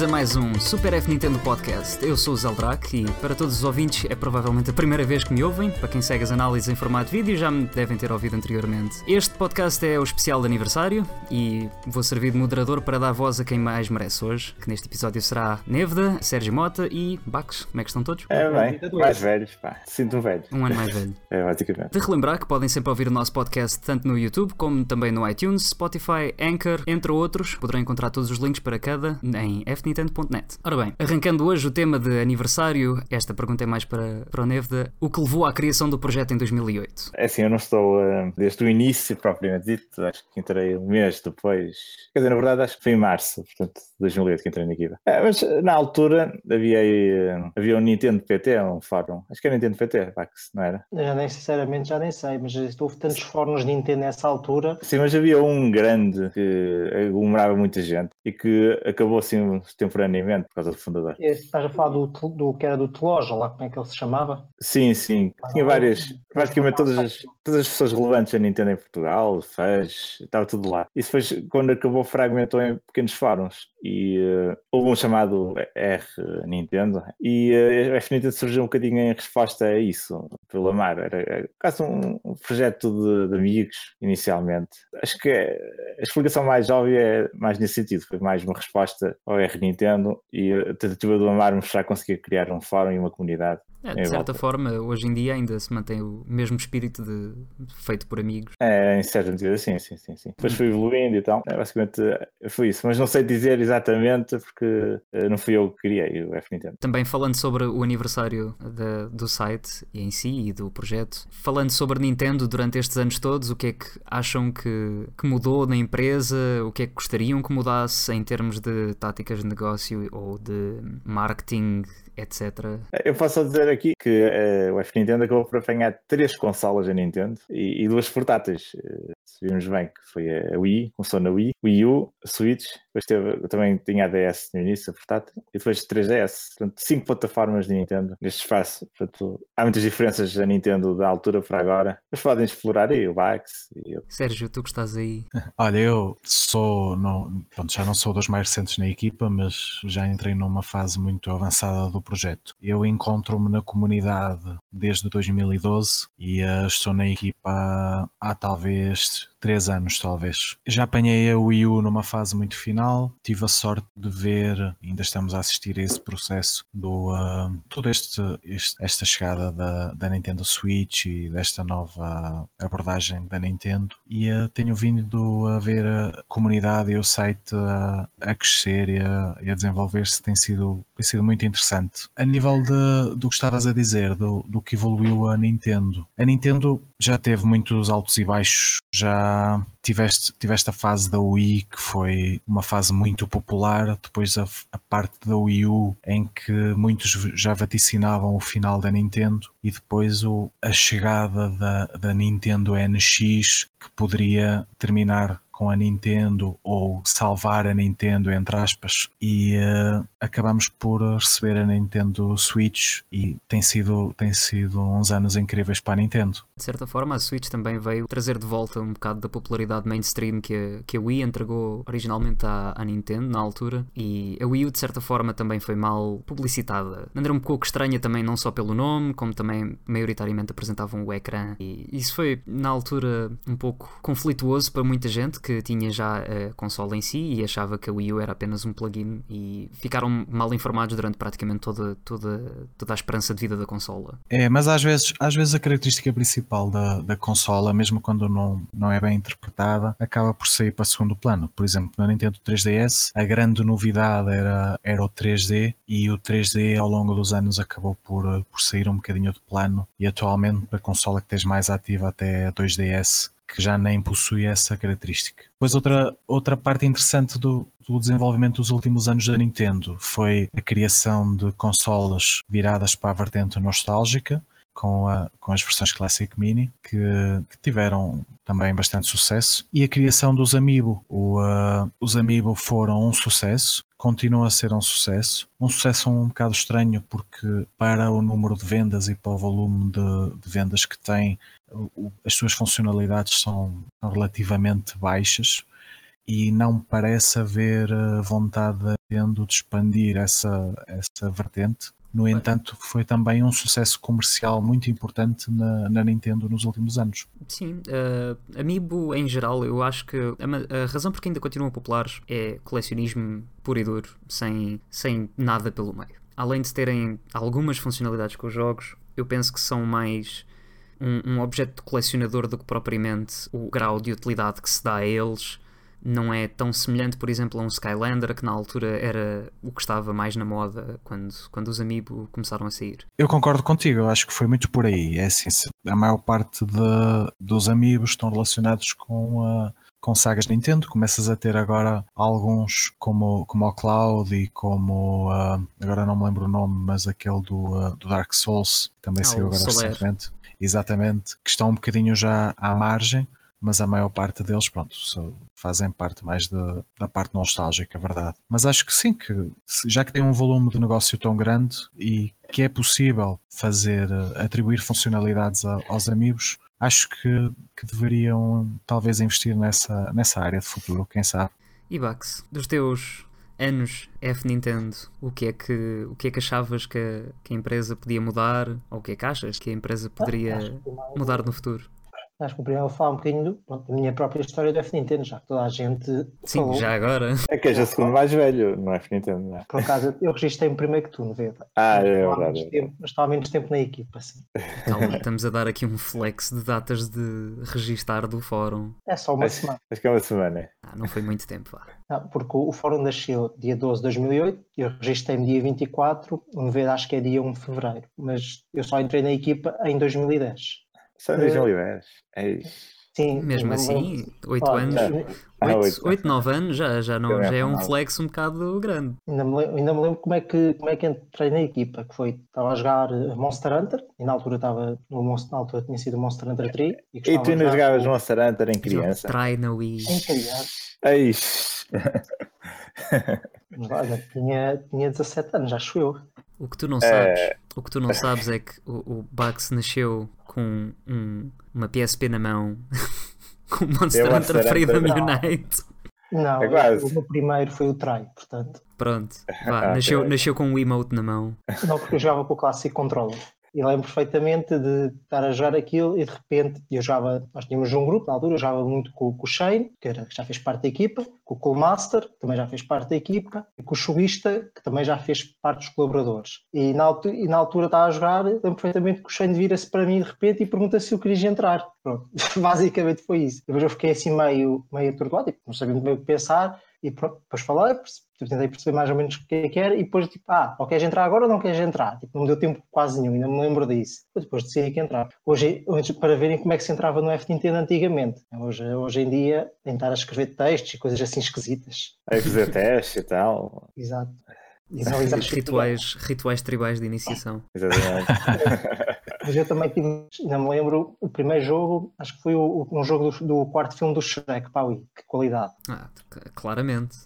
Bem-vindos a mais um Super F Nintendo Podcast. Eu sou o Zeldrak e para todos os ouvintes é provavelmente a primeira vez que me ouvem. Para quem segue as análises em formato vídeo já me devem ter ouvido anteriormente. Este podcast é o especial de aniversário e vou servir de moderador para dar voz a quem mais merece hoje, que neste episódio será Nevda, Sérgio Mota e Bax. Como é que estão todos? É bem, mais velhos, pá. Sinto velho. Um ano mais velho. É, basicamente. De relembrar que podem sempre ouvir o nosso podcast tanto no YouTube como também no iTunes, Spotify, Anchor, entre outros. Poderão encontrar todos os links para cada em fnintendo.net. Ora bem, arrancando hoje o tema de aniversário, esta pergunta é mais para, para o Nevda. O que levou à criação do projeto em 2008? É assim, eu não estou uh, desde o início, propriamente dito. Acho que entrei um mês depois. Quer dizer, na verdade, acho que foi em março, portanto, 2008 que entrei na equipa. É, mas na altura havia, uh, havia um Nintendo PT, um fórum. Acho que era Nintendo PT, Pax, não era? Eu já nem, sinceramente, já nem sei, mas houve tantos fóruns de Nintendo nessa altura. Sim, mas havia um grande que aglomerava muita gente e que acabou assim temporariamente por causa do fundador. Estás a falar do, do que era do Teloja, lá como é que ele se chamava? Sim, sim. Tinha várias, praticamente todas as, todas as pessoas relevantes a Nintendo em Portugal, fãs, estava tudo lá. Isso depois, quando acabou, fragmentou em pequenos fóruns e uh, houve um chamado R Nintendo e uh, a F Nintendo surgiu um bocadinho em resposta a isso, pelo Amar. Era, era quase um, projeto de, de, amigos, inicialmente. Acho que a explicação mais óbvia é mais nesse sentido, foi mais uma resposta ao R Nintendo e a tentativa do Amar mostrar que conseguia criar um fórum e uma comunidade. É, de certa forma, hoje em dia ainda se mantém o mesmo espírito de feito por amigos. É, em certa medida, sim, sim, sim, sim. Depois foi evoluindo e tal. É, basicamente foi isso, mas não sei dizer exatamente porque não fui eu que criei o F Nintendo. Também falando sobre o aniversário de, do site em si e do projeto, falando sobre Nintendo durante estes anos todos, o que é que acham que, que mudou na empresa, o que é que gostariam que mudasse em termos de táticas de negócio ou de marketing etc. Eu posso só dizer aqui que uh, o F Nintendo acabou por apanhar três consolas a Nintendo e, e duas portáteis. Uh, se vimos bem que foi a Wii, começou na Wii, Wii U, a Switch, depois teve, também tinha a DS no início, a portátil, e depois 3DS. Portanto, cinco plataformas de Nintendo neste espaço. Portanto, há muitas diferenças a Nintendo da altura para agora, mas podem explorar aí o Bax. E eu. Sérgio, tu que estás aí. Olha, eu sou, não, pronto, já não sou dos mais recentes na equipa, mas já entrei numa fase muito avançada do projeto. Eu encontro-me na comunidade desde 2012 e estou na equipa há talvez três anos, talvez. Já apanhei a Wii U numa fase muito final, tive a sorte de ver, ainda estamos a assistir a esse processo do uh, toda este, este, esta chegada da, da Nintendo Switch e desta nova abordagem da Nintendo e uh, tenho vindo a ver a comunidade e o site a, a crescer e a, a desenvolver-se, tem sido, tem sido muito interessante. A nível de, do que estavas a dizer, do, do que evoluiu a Nintendo, a Nintendo já teve muitos altos e baixos, já tiveste, tiveste a fase da Wii que foi uma fase muito popular, depois a, a, parte da Wii U em que muitos já vaticinavam o final da Nintendo e depois o, a chegada da, da Nintendo NX que poderia terminar com a Nintendo ou salvar a Nintendo, entre aspas, e uh, acabamos por receber a Nintendo Switch e tem sido, tem sido uns anos incríveis para a Nintendo. De certa forma, a Switch também veio trazer de volta um bocado da popularidade mainstream que a, que a Wii entregou originalmente à, à Nintendo na altura e a Wii U, de certa forma, também foi mal publicitada. Maneira um pouco estranha também, não só pelo nome, como também maioritariamente apresentavam o ecrã. E isso foi, na altura, um pouco conflituoso para muita gente que que tinha já a consola em si e achava que a Wii U era apenas um plugin e ficaram mal informados durante praticamente toda, toda, toda a esperança de vida da consola. É, mas às vezes, às vezes a característica principal da, da consola, mesmo quando não, não é bem interpretada, acaba por sair para segundo plano. Por exemplo, na Nintendo 3DS, a grande novidade era, era o 3D e o 3D ao longo dos anos acabou por, por sair um bocadinho de plano e atualmente a consola que tens mais ativa até a 2DS que já nem possui essa característica. Depois outra, outra parte interessante do, do desenvolvimento dos últimos anos da Nintendo foi a criação de consolas viradas para a vertente nostálgica, com, a, com as versões Classic Mini, que, que, tiveram também bastante sucesso, e a criação dos Amiibo. O, uh, os Amiibo foram um sucesso, continua a ser um sucesso. Um sucesso um bocado estranho, porque para o número de vendas e para o volume de, de vendas que tem, as suas funcionalidades são, relativamente baixas e não parece haver eh, vontade Nintendo de expandir essa, essa vertente. No entanto, foi também um sucesso comercial muito importante na, na Nintendo nos últimos anos. Sim, uh, Amiibo em geral, eu acho que a, a, razão por que ainda continuam populares é colecionismo puro e duro, sem, sem nada pelo meio. Além de terem algumas funcionalidades com os jogos, eu penso que são mais um, um objeto de colecionador do que propriamente o grau de utilidade que se dá a eles não é tão semelhante, por exemplo, a um Skylander, que na altura era o que estava mais na moda quando, quando os Amiibo começaram a sair. Eu concordo contigo, eu acho que foi muito por aí. É assim, a maior parte de, dos Amiibos estão relacionados com a. Com sagas Nintendo, começas a ter agora alguns como, como o Cloud e como uh, agora não me lembro o nome, mas aquele do, uh, do Dark Souls também ah, saiu agora recentemente. Exatamente, que estão um bocadinho já à margem, mas a maior parte deles, pronto, fazem parte mais de, da parte nostálgica, é verdade. Mas acho que sim, que já que tem um volume de negócio tão grande e que é possível fazer, eh, atribuir funcionalidades a, aos amigos, acho que, que, deveriam talvez investir nessa, nessa área de futuro, quem sabe. E Bax, dos teus anos F Nintendo, o que é que, o que, é que achavas que a, que a empresa podia mudar? Ou o que é que achas que a empresa poderia mudar no futuro? Acho que o primeiro falar um bocadinho da minha própria história do F Nintendo, já que toda a gente. Sim, falou. já agora. É que és o segundo mais velho no F Nintendo, não é? Por acaso, eu registrei-me primeiro que tu, não vê? Ah, é verdade. Mas estava há menos tempo na equipa, assim. Calma, estamos a dar aqui um flex de datas de registar do fórum. É só uma acho, semana. Acho que é uma semana. Ah, não foi muito tempo, vá. Não, porque o fórum nasceu dia 12 de 2008, eu registrei-me dia 24, no ver acho que é dia 1 de fevereiro, mas eu só entrei na equipa em 2010. Só em 2010? É isso. Sim, Mesmo assim, 8 anos, 8, 8, 9 anos já, já, não, já é um flex um bocado grande. Ainda me, lembro, ainda me lembro como é, que, como é que entrei na equipa, que foi, estava a jogar eh, Monster Hunter, e na altura estava, no Monster, na altura tinha sido Monster Hunter 3. E, e tu ainda jogavas com... Monster Hunter em criança? Trai na Wii. Em criança. Ai. Olha, tinha, tinha 17 anos, acho eu. O que tu não sabes, é... o que tu não sabes é que o, o Bugs nasceu com um, uma PSP na mão, com Monster Hunter Freedom Unite. Não, é o meu primeiro foi o Try, portanto. Pronto, vá, ah, nasceu, nasceu com um emote na mão. Não, porque eu jogava com o Classic Controller. E lembro perfeitamente de estar a jogar aquilo e de repente eu jogava, nós tínhamos um grupo na altura, eu jogava muito com, com o Shane, que, era, que já fez parte da equipa, com o Coolmaster, que também já fez parte da equipa, e com o Chubista, que também já fez parte dos colaboradores. E na, altura, e na altura estava a jogar, lembro perfeitamente que o Shane vira-se para mim de repente e pergunta se eu queria entrar. Pronto, basicamente foi isso. Depois eu fiquei assim meio, meio atordoado, tipo, não sabia muito bem o que pensar, e depois falei, tentei perceber mais ou menos o que é que era e depois tipo, ah, ou queres entrar agora ou não queres entrar? Tipo, não me deu tempo quase nenhum, ainda me lembro disso. Depois decidi que entrar. Hoje, hoje, para verem como é que se entrava no F Nintendo antigamente. Hoje, hoje em dia, tentar a escrever textos e coisas assim esquisitas. A fazer testes e tal. Exato. Rituais, rituais tribais de iniciação. Exatamente. Mas eu também tive, ainda me lembro, o primeiro jogo, acho que foi o, um jogo do, do quarto filme do Shrek a Wii. Que qualidade. Ah, claramente.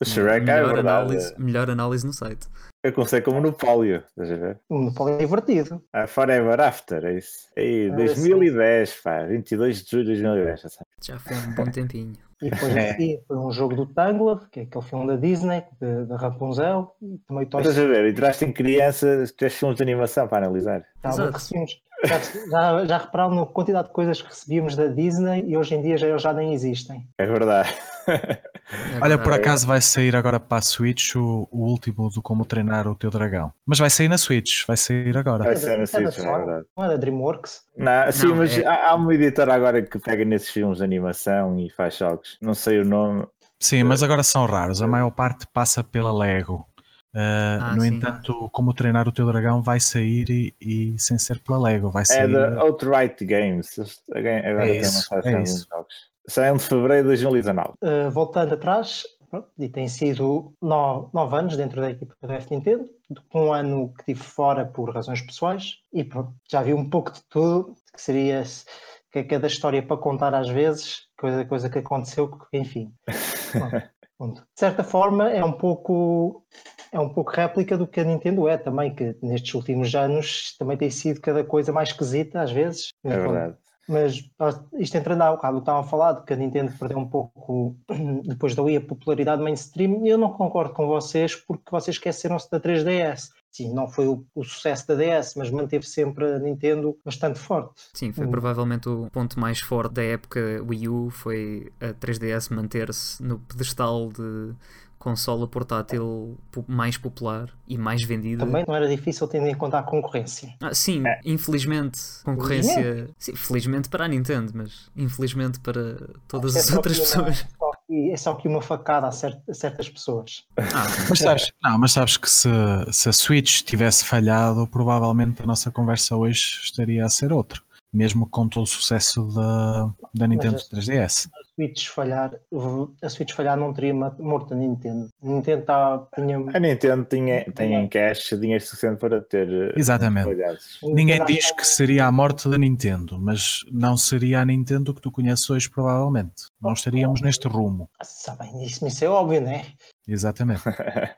O Shrek é melhor, análise, melhor análise no site. Eu comecei como Monopólio, estás a ver? O Monopólio é divertido. Ah, Forever After, é isso. Aí, é 2010, assim. pá, 22 de julho de 2010, já. Já foi um bom tempinho. E depois é. assim, foi um jogo do Tangled, que é aquele filme da Disney, da Rapunzel. E também Estás a ver, entraste em criança, tens filmes de animação para analisar. Tá, recebemos, já, já, já repararam na quantidade de coisas que recebíamos da Disney e hoje em dia já, já nem existem. É verdade. Olha, por acaso vai sair agora para a Switch o, o, último do Como Treinar o Teu Dragão. Mas vai sair na Switch, vai sair agora. Vai sair na Switch, é verdade. Não é da DreamWorks? Não, sim, não, mas é... há, há uma editora agora que pega nesses filmes de animação e faz jogos. Não sei o nome. Sim, mas agora são raros. A maior parte passa pela Lego. Uh, ah, no sim. entanto, como treinar o teu dragão vai sair e, e, sem ser pela Lego, vai é sair. É da Outright Games. Agora é isso, tem é jogos. Saiam de fevereiro de 2019. Uh, voltando atrás, pronto, e tem sido nove, nove, anos dentro da equipa da F Nintendo, um ano que tive fora por razões pessoais, e pronto, já vi um pouco de tudo, que seria que é cada história para contar às vezes, coisa, coisa que aconteceu, enfim. Pronto, de certa forma é um pouco é um pouco réplica do que a Nintendo é também, que nestes últimos anos também tem sido cada coisa mais esquisita às vezes. É verdade. Mas isto entrando há bocado, estavam a falar de que a Nintendo perdeu um pouco depois da Wii a popularidade mainstream. Eu não concordo com vocês porque vocês esqueceram-se da 3DS. Sim, não foi o, o, sucesso da DS, mas manteve sempre a Nintendo bastante forte. Sim, foi provavelmente o ponto mais forte da época Wii U, foi a 3DS manter-se no pedestal de consola portátil mais popular e mais vendida. Também não era difícil tendo em conta a concorrência. Ah, sim, é. infelizmente, concorrência. Sim, felizmente para a Nintendo, mas infelizmente para todas as outras pessoas. é só que uma facada a, certas pessoas. Ah, mas, sabes, não, mas sabes que se, se a Switch tivesse falhado, provavelmente a nossa conversa hoje estaria a ser outra mesmo com todo o sucesso da, da Nintendo 3DS. A Switch falhar, a Switch falhar não teria morto a Nintendo. A Nintendo tá, tinha... A Nintendo tinha, tem em cash dinheiro suficiente para ter. Eh, Exatamente. Ninguém diz que seria a morte da Nintendo, mas não seria a Nintendo que tu conheces hoje, provavelmente. Não estaríamos neste rumo. Sabem, isso, isso é óbvio, não é? Exatamente.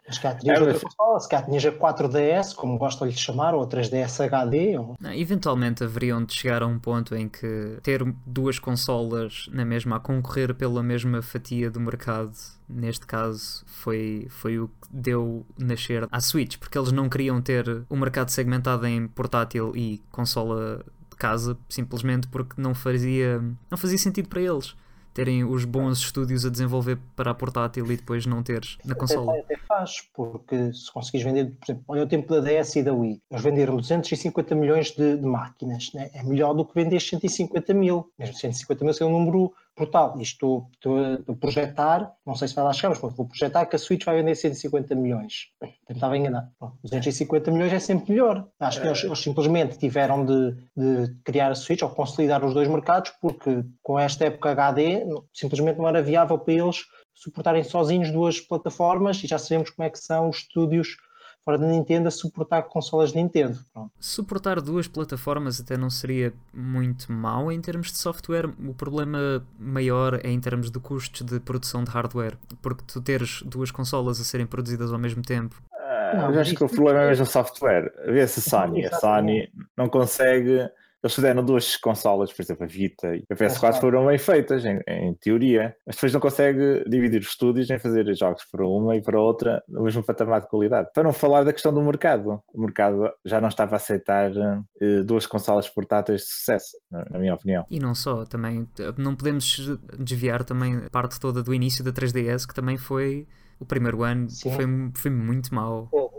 Mas cá tinhas é, outra consola, se cá tinhas a 4DS, como gostam de lhe chamar, ou a 3DS HD. Ou... Não, eventualmente haveriam de chegar a um ponto em que ter duas consolas na mesma a concorrer pela mesma fatia do mercado, neste caso, foi, foi o que deu nascer à Switch, porque eles não queriam ter o mercado segmentado em portátil e consola de casa, simplesmente porque não fazia, não fazia sentido para eles terem os bons estúdios a desenvolver para a portátil e depois não teres na consola. Até, até faz, porque se conseguires vender, por exemplo, olha o tempo da DS e da Wii, eles venderam 250 milhões de, de máquinas, né? é melhor do que vender 150 mil, mesmo 150 mil é um número brutal. Isto estou a projetar, não sei se vai lá chegar, mas vou projetar que a Switch vai vender 150 milhões. Tentava enganar. Bom, 250 milhões é sempre melhor. Acho que eles, eles simplesmente tiveram de, de, criar a Switch ou consolidar os dois mercados, porque com esta época HD simplesmente não era viável para eles suportarem sozinhos duas plataformas e já sabemos como é que são os estúdios fora da Nintendo a suportar consolas de Nintendo. Pronto. Suportar duas plataformas até não seria muito mau em termos de software. O problema maior é em termos de custos de produção de hardware, porque tu teres duas consolas a serem produzidas ao mesmo tempo. Ah, não, acho que o problema é mesmo o software. Vê-se a Sony. A Sony não consegue eles fizeram duas consolas, por exemplo, a Vita e a PS4 foram bem feitas, em, em, teoria, mas depois não consegue dividir os estúdios em fazer jogos para uma e para outra no mesmo patamar de qualidade. Para não falar da questão do mercado, o mercado já não estava a aceitar uh, duas consolas portáteis de sucesso, na, na, minha opinião. E não só, também não podemos desviar também a parte toda do início da 3DS, que também foi o primeiro ano, foi, foi muito mau. A Nintendo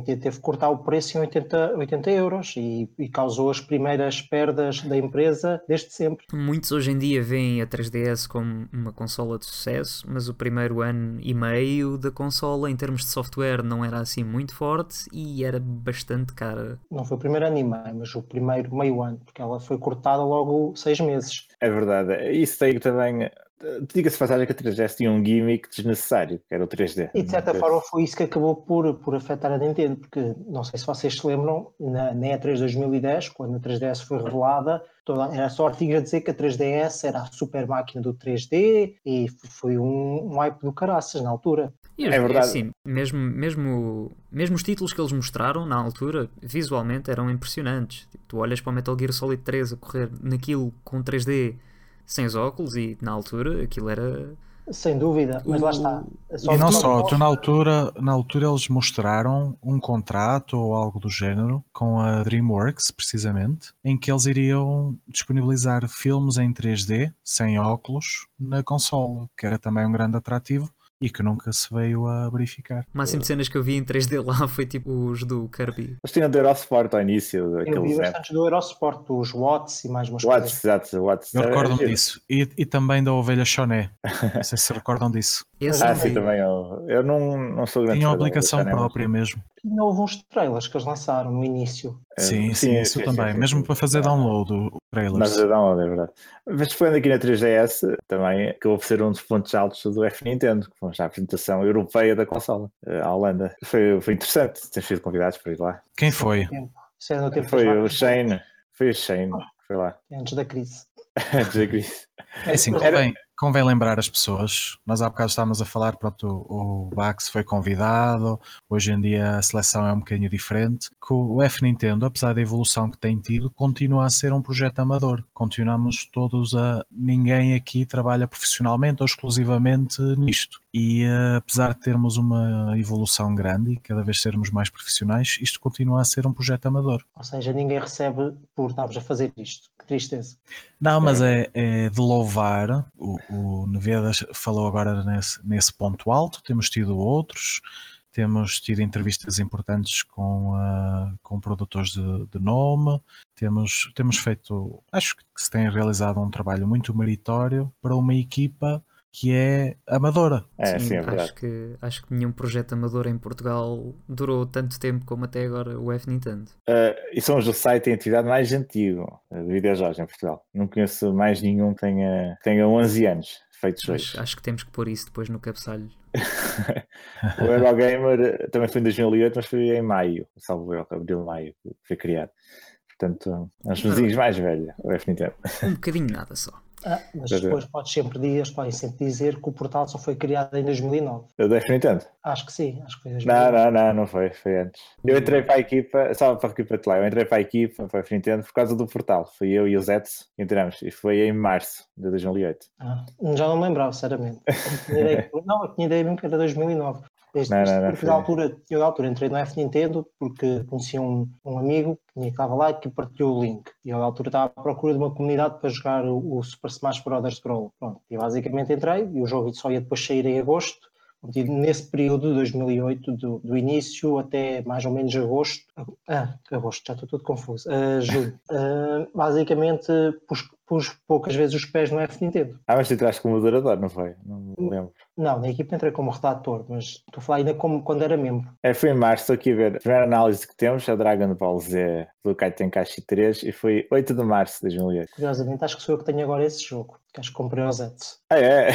teve que cortar o preço em 80, 80 euros e, e, causou as primeiras perdas da empresa desde sempre. Muitos hoje em dia veem a 3DS como uma consola de sucesso, mas o primeiro ano e meio da consola, em termos de software, não era assim muito forte e era bastante cara. Não foi o primeiro ano e meio, mas o primeiro meio ano, porque ela foi cortada logo seis meses. É verdade. Isso tem também Diga-se passagem que a 3DS tinha um gimmick desnecessário, que era o 3D. E de certa forma foi isso que acabou por, por afetar a Nintendo, porque não sei se vocês se lembram, na, na E3 2010, quando a 3DS foi revelada, toda, era só artigos a dizer que a 3DS era a super máquina do 3D e foi um, um hype do caraças na altura. E, é verdade. Assim, mesmo, mesmo, mesmo os títulos que eles mostraram na altura, visualmente eram impressionantes. Tipo, tu olhas para o Metal Gear Solid 3 a correr naquilo com 3D sem os óculos e na altura aquilo era. Sem dúvida, mas o... lá está. e não só, tu na altura, na altura eles mostraram um contrato ou algo do género com a DreamWorks, precisamente, em que eles iriam disponibilizar filmes em 3D, sem óculos, na consola, que era também um grande atrativo e que nunca se veio a verificar. O máximo de cenas que eu vi em 3D lá foi tipo os do Kirby. Mas tinha do Eurosport ao início. Eu vi bastante do Eurosport, os Watts e mais umas Watts, coisas. Exato, Watts. Eu recordo-me disso. E, e, também da Ovelha Choné. Não sei se recordam disso. Esse ah, sim, também. Eu, eu não, não sou grande Tinha uma aplicação própria mesmo. Tinha houve uns trailers que eles lançaram no início. Sim, sim, sim isso sim, também. Sim, mesmo para fazer download o trailer. Mas download, é verdade. Mas falando aqui na 3DS, também acabou por ser um dos pontos altos do F Nintendo, que foi já a apresentação europeia da consola, eh, a Holanda. Foi, foi interessante, tens sido convidados para ir lá. Quem foi? Foi o Shane, foi o Shane, foi lá. Antes da crise. dizer que isso. É assim, convém, convém lembrar as pessoas. Nós há bocado estávamos a falar, pronto, o, Bax foi convidado, hoje em dia a seleção é um bocadinho diferente. Que o F Nintendo, apesar da evolução que tem tido, continua a ser um projeto amador. Continuamos todos a. Ninguém aqui trabalha profissionalmente ou exclusivamente nisto. E eh, apesar de termos uma evolução grande e cada vez sermos mais profissionais, isto continua a ser um projeto amador. Ou seja, ninguém recebe por estarmos a fazer isto. Tristeza. Não, mas é, é de louvar. O, o Nevedas falou agora nesse, nesse ponto alto. Temos tido outros, temos tido entrevistas importantes com, ah, com produtores de, de nome. Temos, temos feito, acho que se tem realizado um trabalho muito meritório para uma equipa que é amadora. É, sim, é verdade. acho, que, acho que nenhum projeto amador em Portugal durou tanto tempo como até agora o F Nintendo. Uh, e somos o site e a entidade mais antigo de videojogos em Portugal. Não conheço mais nenhum que tenha, tenha 11 anos feitos hoje. acho que temos que pôr isso depois no cabeçalho. o Eurogamer também foi em 2008, mas foi em maio, salvo eu, abril, maio, que foi criado. Portanto, uns mesinhos mais velhos, o F Nintendo. Um bocadinho nada só. Ah, mas depois podes sempre dizer, podem sempre dizer que o portal só foi criado em 2009. O do F Nintendo? Acho que sim, acho que foi em Não, 2009. não, não, não foi, foi antes. Eu entrei para a equipa, só para a equipa de lá, eu entrei para a equipa, para a F Nintendo, por causa do portal. Fui eu e o Zetsu que entramos, e foi em março de 2008. Ah, já não me lembrava, sinceramente. Eu tinha ideia não, eu tinha ideia mesmo que era 2009. Isto- Não, não, não, porque na altura, eu na altura entrei no F Nintendo porque conhecia um, um amigo que estava lá e que partilhou o link. E eu na altura estava à procura de uma comunidade para jogar o, o Super Smash Bros. Brawl. Pronto. E basicamente entrei e o jogo só ia depois sair em agosto. E Nesse período de 2008, do, do início até mais ou menos agosto, ah, agosto, já estou todo confuso, ah, julho, Ah, basicamente pus, pus poucas vezes os pés no F Nintendo. Ah, mas tu entraste como moderador, não foi? Não me lembro. Não, na equipa entrei como redator, mas estou a falar ainda como quando era membro. É, foi em março, estou aqui a ver. A primeira análise que temos, a Dragon Ball Z do Kai Tenkaichi 3, e foi 8 de março de 2008. Curiosamente, acho que sou eu que tenho agora esse jogo, que acho que comprei ao Zets. Ah, é?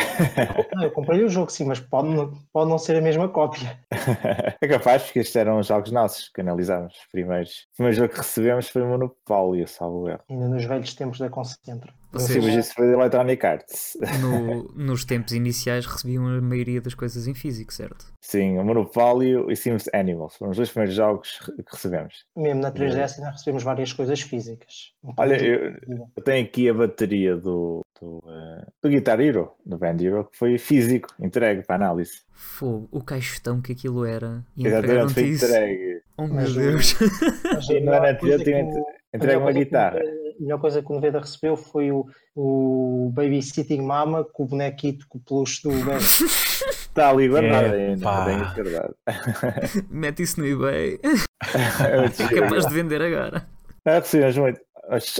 Não, eu comprei o jogo, sim, mas pode não, pode não ser a mesma cópia. é capaz, porque estes eram os jogos nossos que analisámos primeiros. O primeiro jogo que recebemos foi o Monopólio, salvo erro. Ainda nos velhos tempos da Concentra. Não sei, Vocês, mas isso foi da Electronic Arts. no- nos tempos iniciais, recebiam a maioria das coisas em físico, certo? Sim, o Monopólio e Sims Animals foram os dois primeiros jogos que recebemos. Mesmo na 3DS ainda recebemos várias coisas físicas. Um Olha, eu, de- eu tenho aqui a bateria do, do, eh, do Guitar Hero, do Band Hero, que foi físico, entregue para análise. Fogo, o caixotão que aquilo era. E Exatamente, foi isso. entregue. Oh meu Mas Deus. Mas a não era melhor coisa anterior, tinha que o- a entregue melhor uma guitarra. A melhor coisa que o Neveda recebeu foi o, o Babysitting Mama com o bonequito com o peluche do. Está ali guardado ainda, isso guardado. Mete isso no eBay. É capaz de vender agora. Ah, recebemos muito.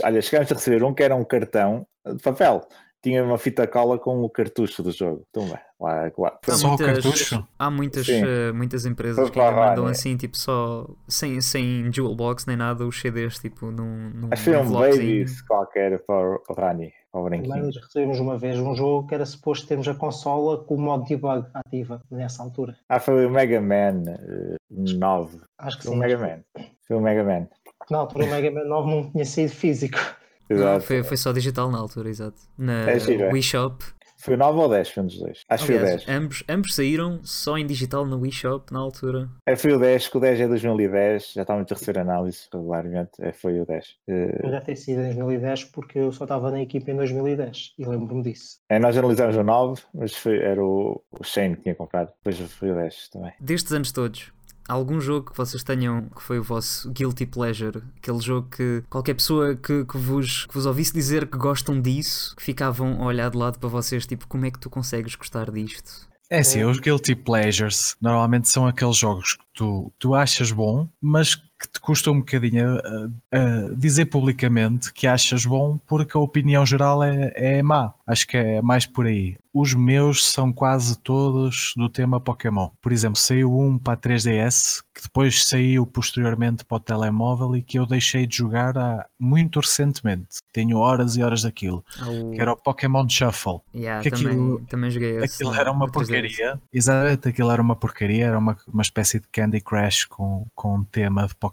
Olha, chegámos a receber um que era um cartão de papel. Tinha uma fita cola com o cartucho do jogo. Então, bem, lá, lá. Há Só o muitas, cartucho? há muitas, eh, muitas empresas que ainda mandam Rani. assim, tipo, só sem, sem jewel box nem nada, os CDs, tipo, num, num Acho que um. Babies qualquer para o Rani, o branquinho. recebemos uma vez um jogo que era suposto termos a consola com o modo debug ativa nessa altura. Ah, foi o Mega Man eh, 9. Acho que Foi o sim. Mega Man. Foi o Mega Man. Na altura o Mega Man 9 não tinha sido físico. Não, Exato. foi, foi só digital na altura, exato. Na É giro, é. Wii Shop. Foi o 9 ou 10? Foi um dos dois. Acho que foi o Aliás, 10. ambos, ambos saíram só em digital na Wii Shop na altura. É, foi o 10, que o 10 é 2010. Já estávamos a receber análise regularmente. É, foi o 10. Eh, Eu já ter sido em 2010 porque eu só estava na equipa em 2010 e lembro-me disso. é, nós analisámos o 9, mas foi, era o, o Shane que tinha comprado. Depois foi o 10 também. Destes anos todos, algum jogo que vocês tenham que foi o vosso guilty pleasure? Aquele jogo que qualquer pessoa que, que, vos, que vos ouvisse dizer que gostam disso, que ficavam a olhar de lado para vocês, tipo, como é que tu consegues gostar disto? É assim, os guilty pleasures normalmente são aqueles jogos que tu, tu achas bom, mas que te custa um bocadinho a, a dizer publicamente que achas bom porque a opinião geral é, é má. Acho que é mais por aí. Os meus são quase todos do tema Pokémon. Por exemplo, saiu um para a 3DS que depois saiu posteriormente para o telemóvel e que eu deixei de jogar há, muito recentemente. Tenho horas e horas daquilo. Há o- Que era o Pokémon Shuffle. Yeah, que também, aquilo- também joguei esse. Aquilo era uma na 3DS. porcaria. Exatamente, aquilo era uma porcaria. Era uma, uma espécie de Candy Crush com, com um tema de Pokémon,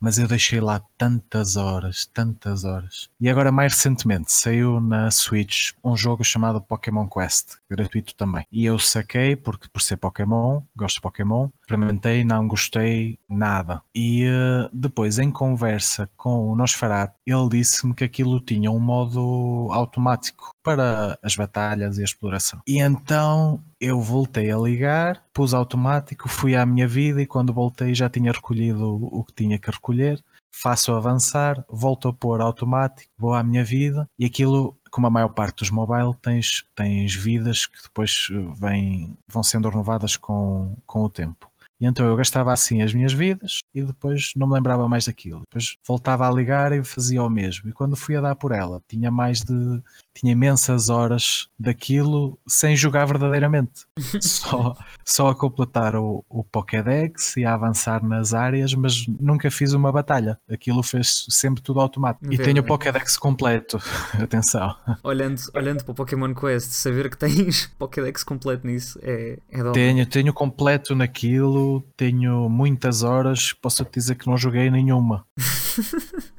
mas eu deixei lá tantas horas, tantas horas. E agora, mais recentemente, saiu na Switch um jogo chamado Pokémon Quest, gratuito também. E eu saquei, porque por ser Pokémon, gosto de Pokémon, experimentei, não gostei nada. E uh, depois, em conversa com o Nosferatu, ele disse-me que aquilo tinha um modo automático para as batalhas e a exploração. E então eu voltei a ligar, pus automático, fui à minha vida e quando voltei já tinha recolhido o que tinha que recolher. Faço avançar, volto a pôr automático, vou à minha vida e aquilo como a maior parte dos mobile, tens, tens vidas que depois vêm, vão sendo renovadas com, com o tempo. E então eu gastava assim as minhas vidas e depois não me lembrava mais daquilo. Depois voltava a ligar e fazia o mesmo. E quando fui a dar por ela, tinha mais de. Tinha imensas horas daquilo sem jogar verdadeiramente. só, só a completar o, o Pokédex e a avançar nas áreas, mas nunca fiz uma batalha. Aquilo fez sempre tudo automático. E tenho o Pokédex completo. Atenção. Olhando, olhando para o Pokémon Quest, saber que tens Pokédex completo nisso é, é Tenho, tenho completo naquilo tenho muitas horas, posso te dizer que não joguei nenhuma.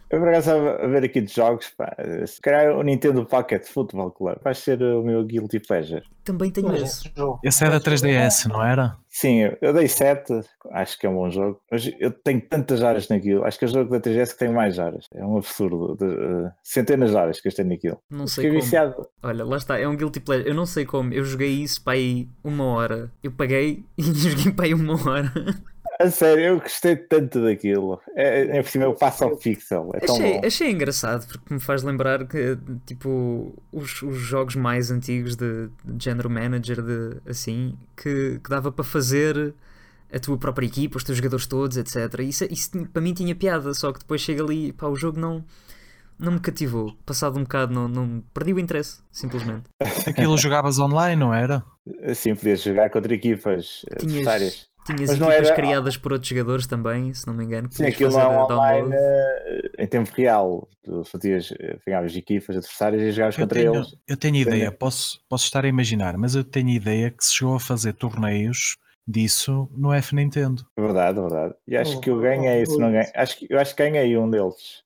Eu por acaso a ver aqui de jogos, pá, se calhar o Nintendo Pocket Football Club vai ser o meu Guilty Pleasure. Também tenho mas esse. Esse é da 3DS, não era? Sim, eu dei 7, acho que é um bom jogo, mas eu tenho tantas horas naquilo. Acho que é o jogo da 3DS que tem mais horas. É um absurdo. De, uh, centenas de horas que eu tenho naquilo. Não sei como. Viciado. Olha, lá está, é um guilty pleasure. Eu não sei como. Eu joguei isso para aí uma hora. Eu paguei e joguei para aí uma hora. A sério, eu gostei tanto daquilo. É, é por cima eu passo ao pixel. É achei, achei engraçado porque me faz lembrar que, tipo, os, os jogos mais antigos de, de género manager, de, assim, que, que dava para fazer a tua própria equipa, os teus jogadores todos, etc. Isso, isso para mim tinha piada, só que depois chega ali, pá, o jogo não não me cativou. Passado um bocado, não, não perdi o interesse, simplesmente. Aquilo jogavas online, não era? Sim, podias jogar contra equipas adversárias. Tinhas mas equipas era... criadas por outros jogadores também, se não me engano. Sim, aquilo não é online uh, em tempo real. Tu fazias, pegavas equipas adversárias e jogavas contra tenho, eles. Eu tenho ideia, posso, posso estar a imaginar, mas eu tenho ideia que se chegou a fazer torneios disso no F Nintendo. Verdade, verdade. E acho oh, que eu ganhei, oh, se não ganhei, acho que, eu acho que ganhei um deles.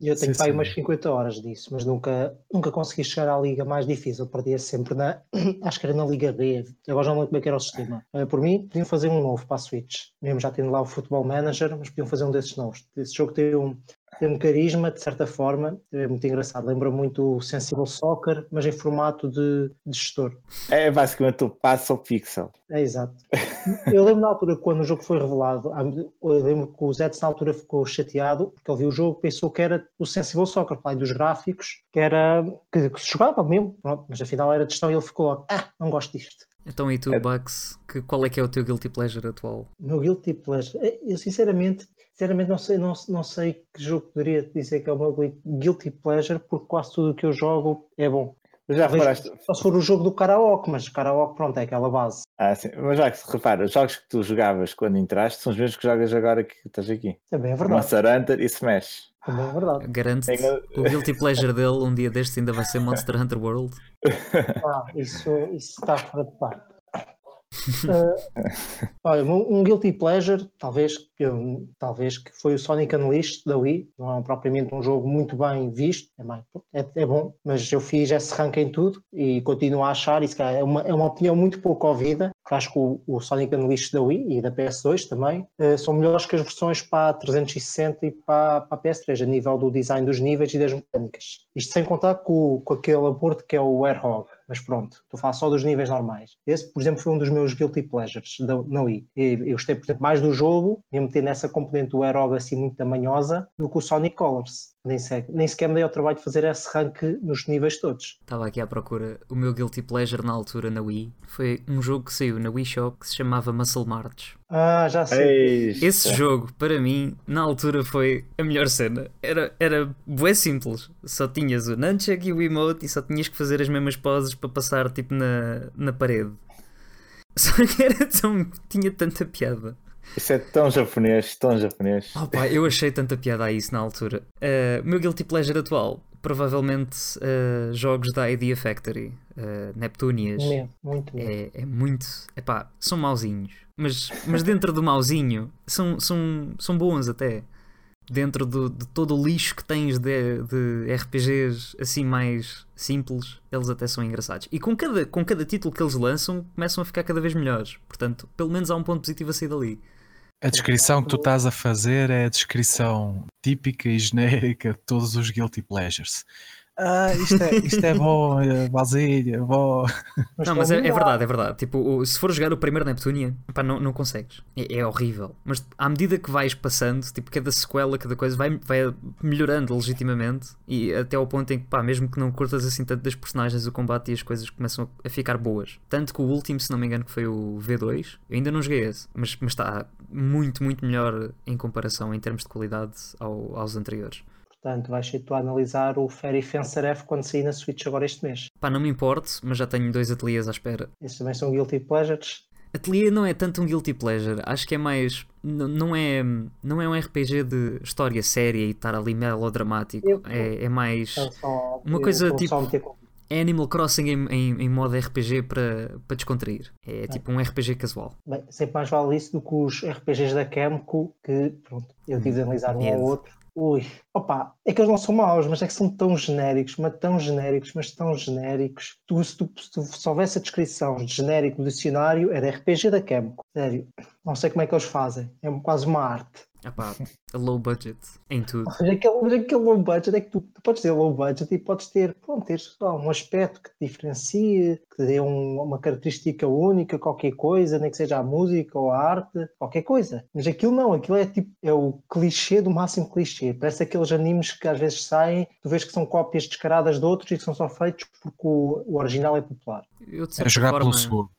Eu tenho sim, pai umas 50 horas disso, mas nunca, nunca consegui chegar à liga mais difícil. Eu perdia sempre na, acho que era na Liga B. Agora já não lembro como é que era o sistema. Uh, por mim, podiam fazer um novo para a Switch. Mesmo já tendo lá o Football Manager, mas podiam fazer um desses novos. Esse jogo tem um, tem um carisma, de certa forma, é muito engraçado. Lembra muito o Sensible Soccer, mas em formato de, de gestor. É basicamente o passo ao pixel. É exato. Eu lembro na altura, quando o jogo foi revelado, eu lembro que o Zets na altura ficou chateado, porque ele viu o jogo pensou que era o Sensible Soccer, pai dos gráficos, que era que, que se jogava mesmo, pronto, mas afinal era de gestão e ele ficou logo, ah, não gosto disto. Então e tu, é... Bugs, que, qual é que é o teu Guilty Pleasure atual? O meu Guilty Pleasure? Eu sinceramente Sinceramente, não sei, não, não sei que jogo poderia dizer que é o meu guilty pleasure, porque quase tudo o que eu jogo é bom. Já reparaste... Só se for o jogo do karaoke, mas karaoke, pronto, é aquela base. Ah, sim. Mas já que se repara, os jogos que tu jogavas quando entraste são os mesmos que jogas agora que estás aqui. Também é verdade. Monster Hunter e Smash. Também é verdade. Garante-te, Tenho... o guilty pleasure dele um dia destes ainda vai ser Monster Hunter World. Ah, isso, isso está fora de parte. Uh, olha, um, guilty pleasure, talvez, eu, talvez que foi o Sonic Unleashed da Wii. Não é propriamente um jogo muito bem visto, é, bem, é, é bom, mas eu fiz esse rank em tudo e continuo a achar, isso é uma, é uma opinião muito pouco ouvida, que acho que o, o Sonic Unleashed da Wii e da PS2 também uh, são melhores que as versões para 360 e para, para a PS3, a nível do design dos níveis e das mecânicas. Isto sem contar com, com aquele aborto que é o Airhog mas pronto, estou a falar só dos níveis normais. Esse, por exemplo, foi um dos meus guilty pleasures da, na Wii. Eu gostei, por exemplo, mais do jogo, mesmo ter nessa componente do Aerog assim muito tamanhosa, do que o Sonic Colors. Nem, sequer, nem sequer me dei ao trabalho de fazer esse rank nos níveis todos. Estava aqui à procura. O meu guilty pleasure na altura na Wii foi um jogo que saiu na Wii Shop que se chamava Muscle March. Ah, já sei. Esse jogo, para mim, na altura foi a melhor cena. Era, era bué simples. Só tinhas o nunchuck e o emote e só tinhas que fazer as mesmas poses para passar tipo na, na parede. Só que era tão. tinha tanta piada. Isso é tão japonês, tão japonês. Oh, pá, eu achei tanta piada a isso na altura. Uh, meu guilty pleasure atual provavelmente uh, jogos da Idea Factory, uh, Neptunias. Mesmo, muito é, é muito. Epá, são mauzinhos. Mas, mas dentro do mauzinho são, são, são bons até. Dentro do, de todo o lixo que tens de, de RPGs assim mais simples, eles até são engraçados. E com cada, com cada título que eles lançam, começam a ficar cada vez melhores. Portanto, pelo menos há um ponto positivo a sair dali. A descrição que tu estás a fazer é a descrição típica e genérica de todos os Guilty Pleasures. Ah, isto é, isto é bom, é vasilha, bom. Não, mas é, é, verdade, é verdade. Tipo, se for jogar o primeiro Neptunia, pá, não, não consegues. É, é, horrível. Mas à medida que vais passando, tipo, cada sequela, cada coisa vai, vai melhorando legitimamente e até ao ponto em que, pá, mesmo que não curtas assim tanto das personagens, o combate e as coisas começam a ficar boas. Tanto que o último, se não me engano, que foi o V2, eu ainda não joguei esse, mas, mas está muito, muito melhor em comparação em termos de qualidade ao, aos anteriores. Portanto, vais ser tu a analisar o Fairy Fencer F quando sair na Switch agora este mês. Pá, não me importe, mas já tenho dois ateliês à espera. Esses também são Guilty Pleasures. Ateliê não é tanto um guilty pleasure, acho que é mais. Não é, não é um RPG de história séria e estar ali melodramático. Eu, é, é mais. Só, uma coisa tipo. É Animal Crossing em, em, em, modo RPG para, para descontrair. É, é tipo um RPG casual. Bem, sempre mais vale isso do que os RPGs da Camco, que pronto, eu tive de analisar um ao outro Ui, opa, é que eles não são maus, mas é que são tão genéricos, mas tão genéricos, mas tão genéricos. Tu, se, tu, se, tu, se houvesse a descrição de genérico no dicionário, era RPG da Chemical. Sério, não sei como é que eles fazem. É quase uma arte. Epá, low budget em tudo. Mas aquele, mas aquele low budget é que tu, tu, podes ter low budget e podes ter, pronto, ter só um aspecto que te diferencie, que te dê um, uma característica única, qualquer coisa, nem que seja a música ou a arte, qualquer coisa. Mas aquilo não, aquilo é tipo, é o clichê do máximo clichê. Parece aqueles animes que às vezes saem, tu vês que são cópias descaradas de outros e que são só feitos porque o, o original é popular. Eu, é jogar forma... pelo seguro.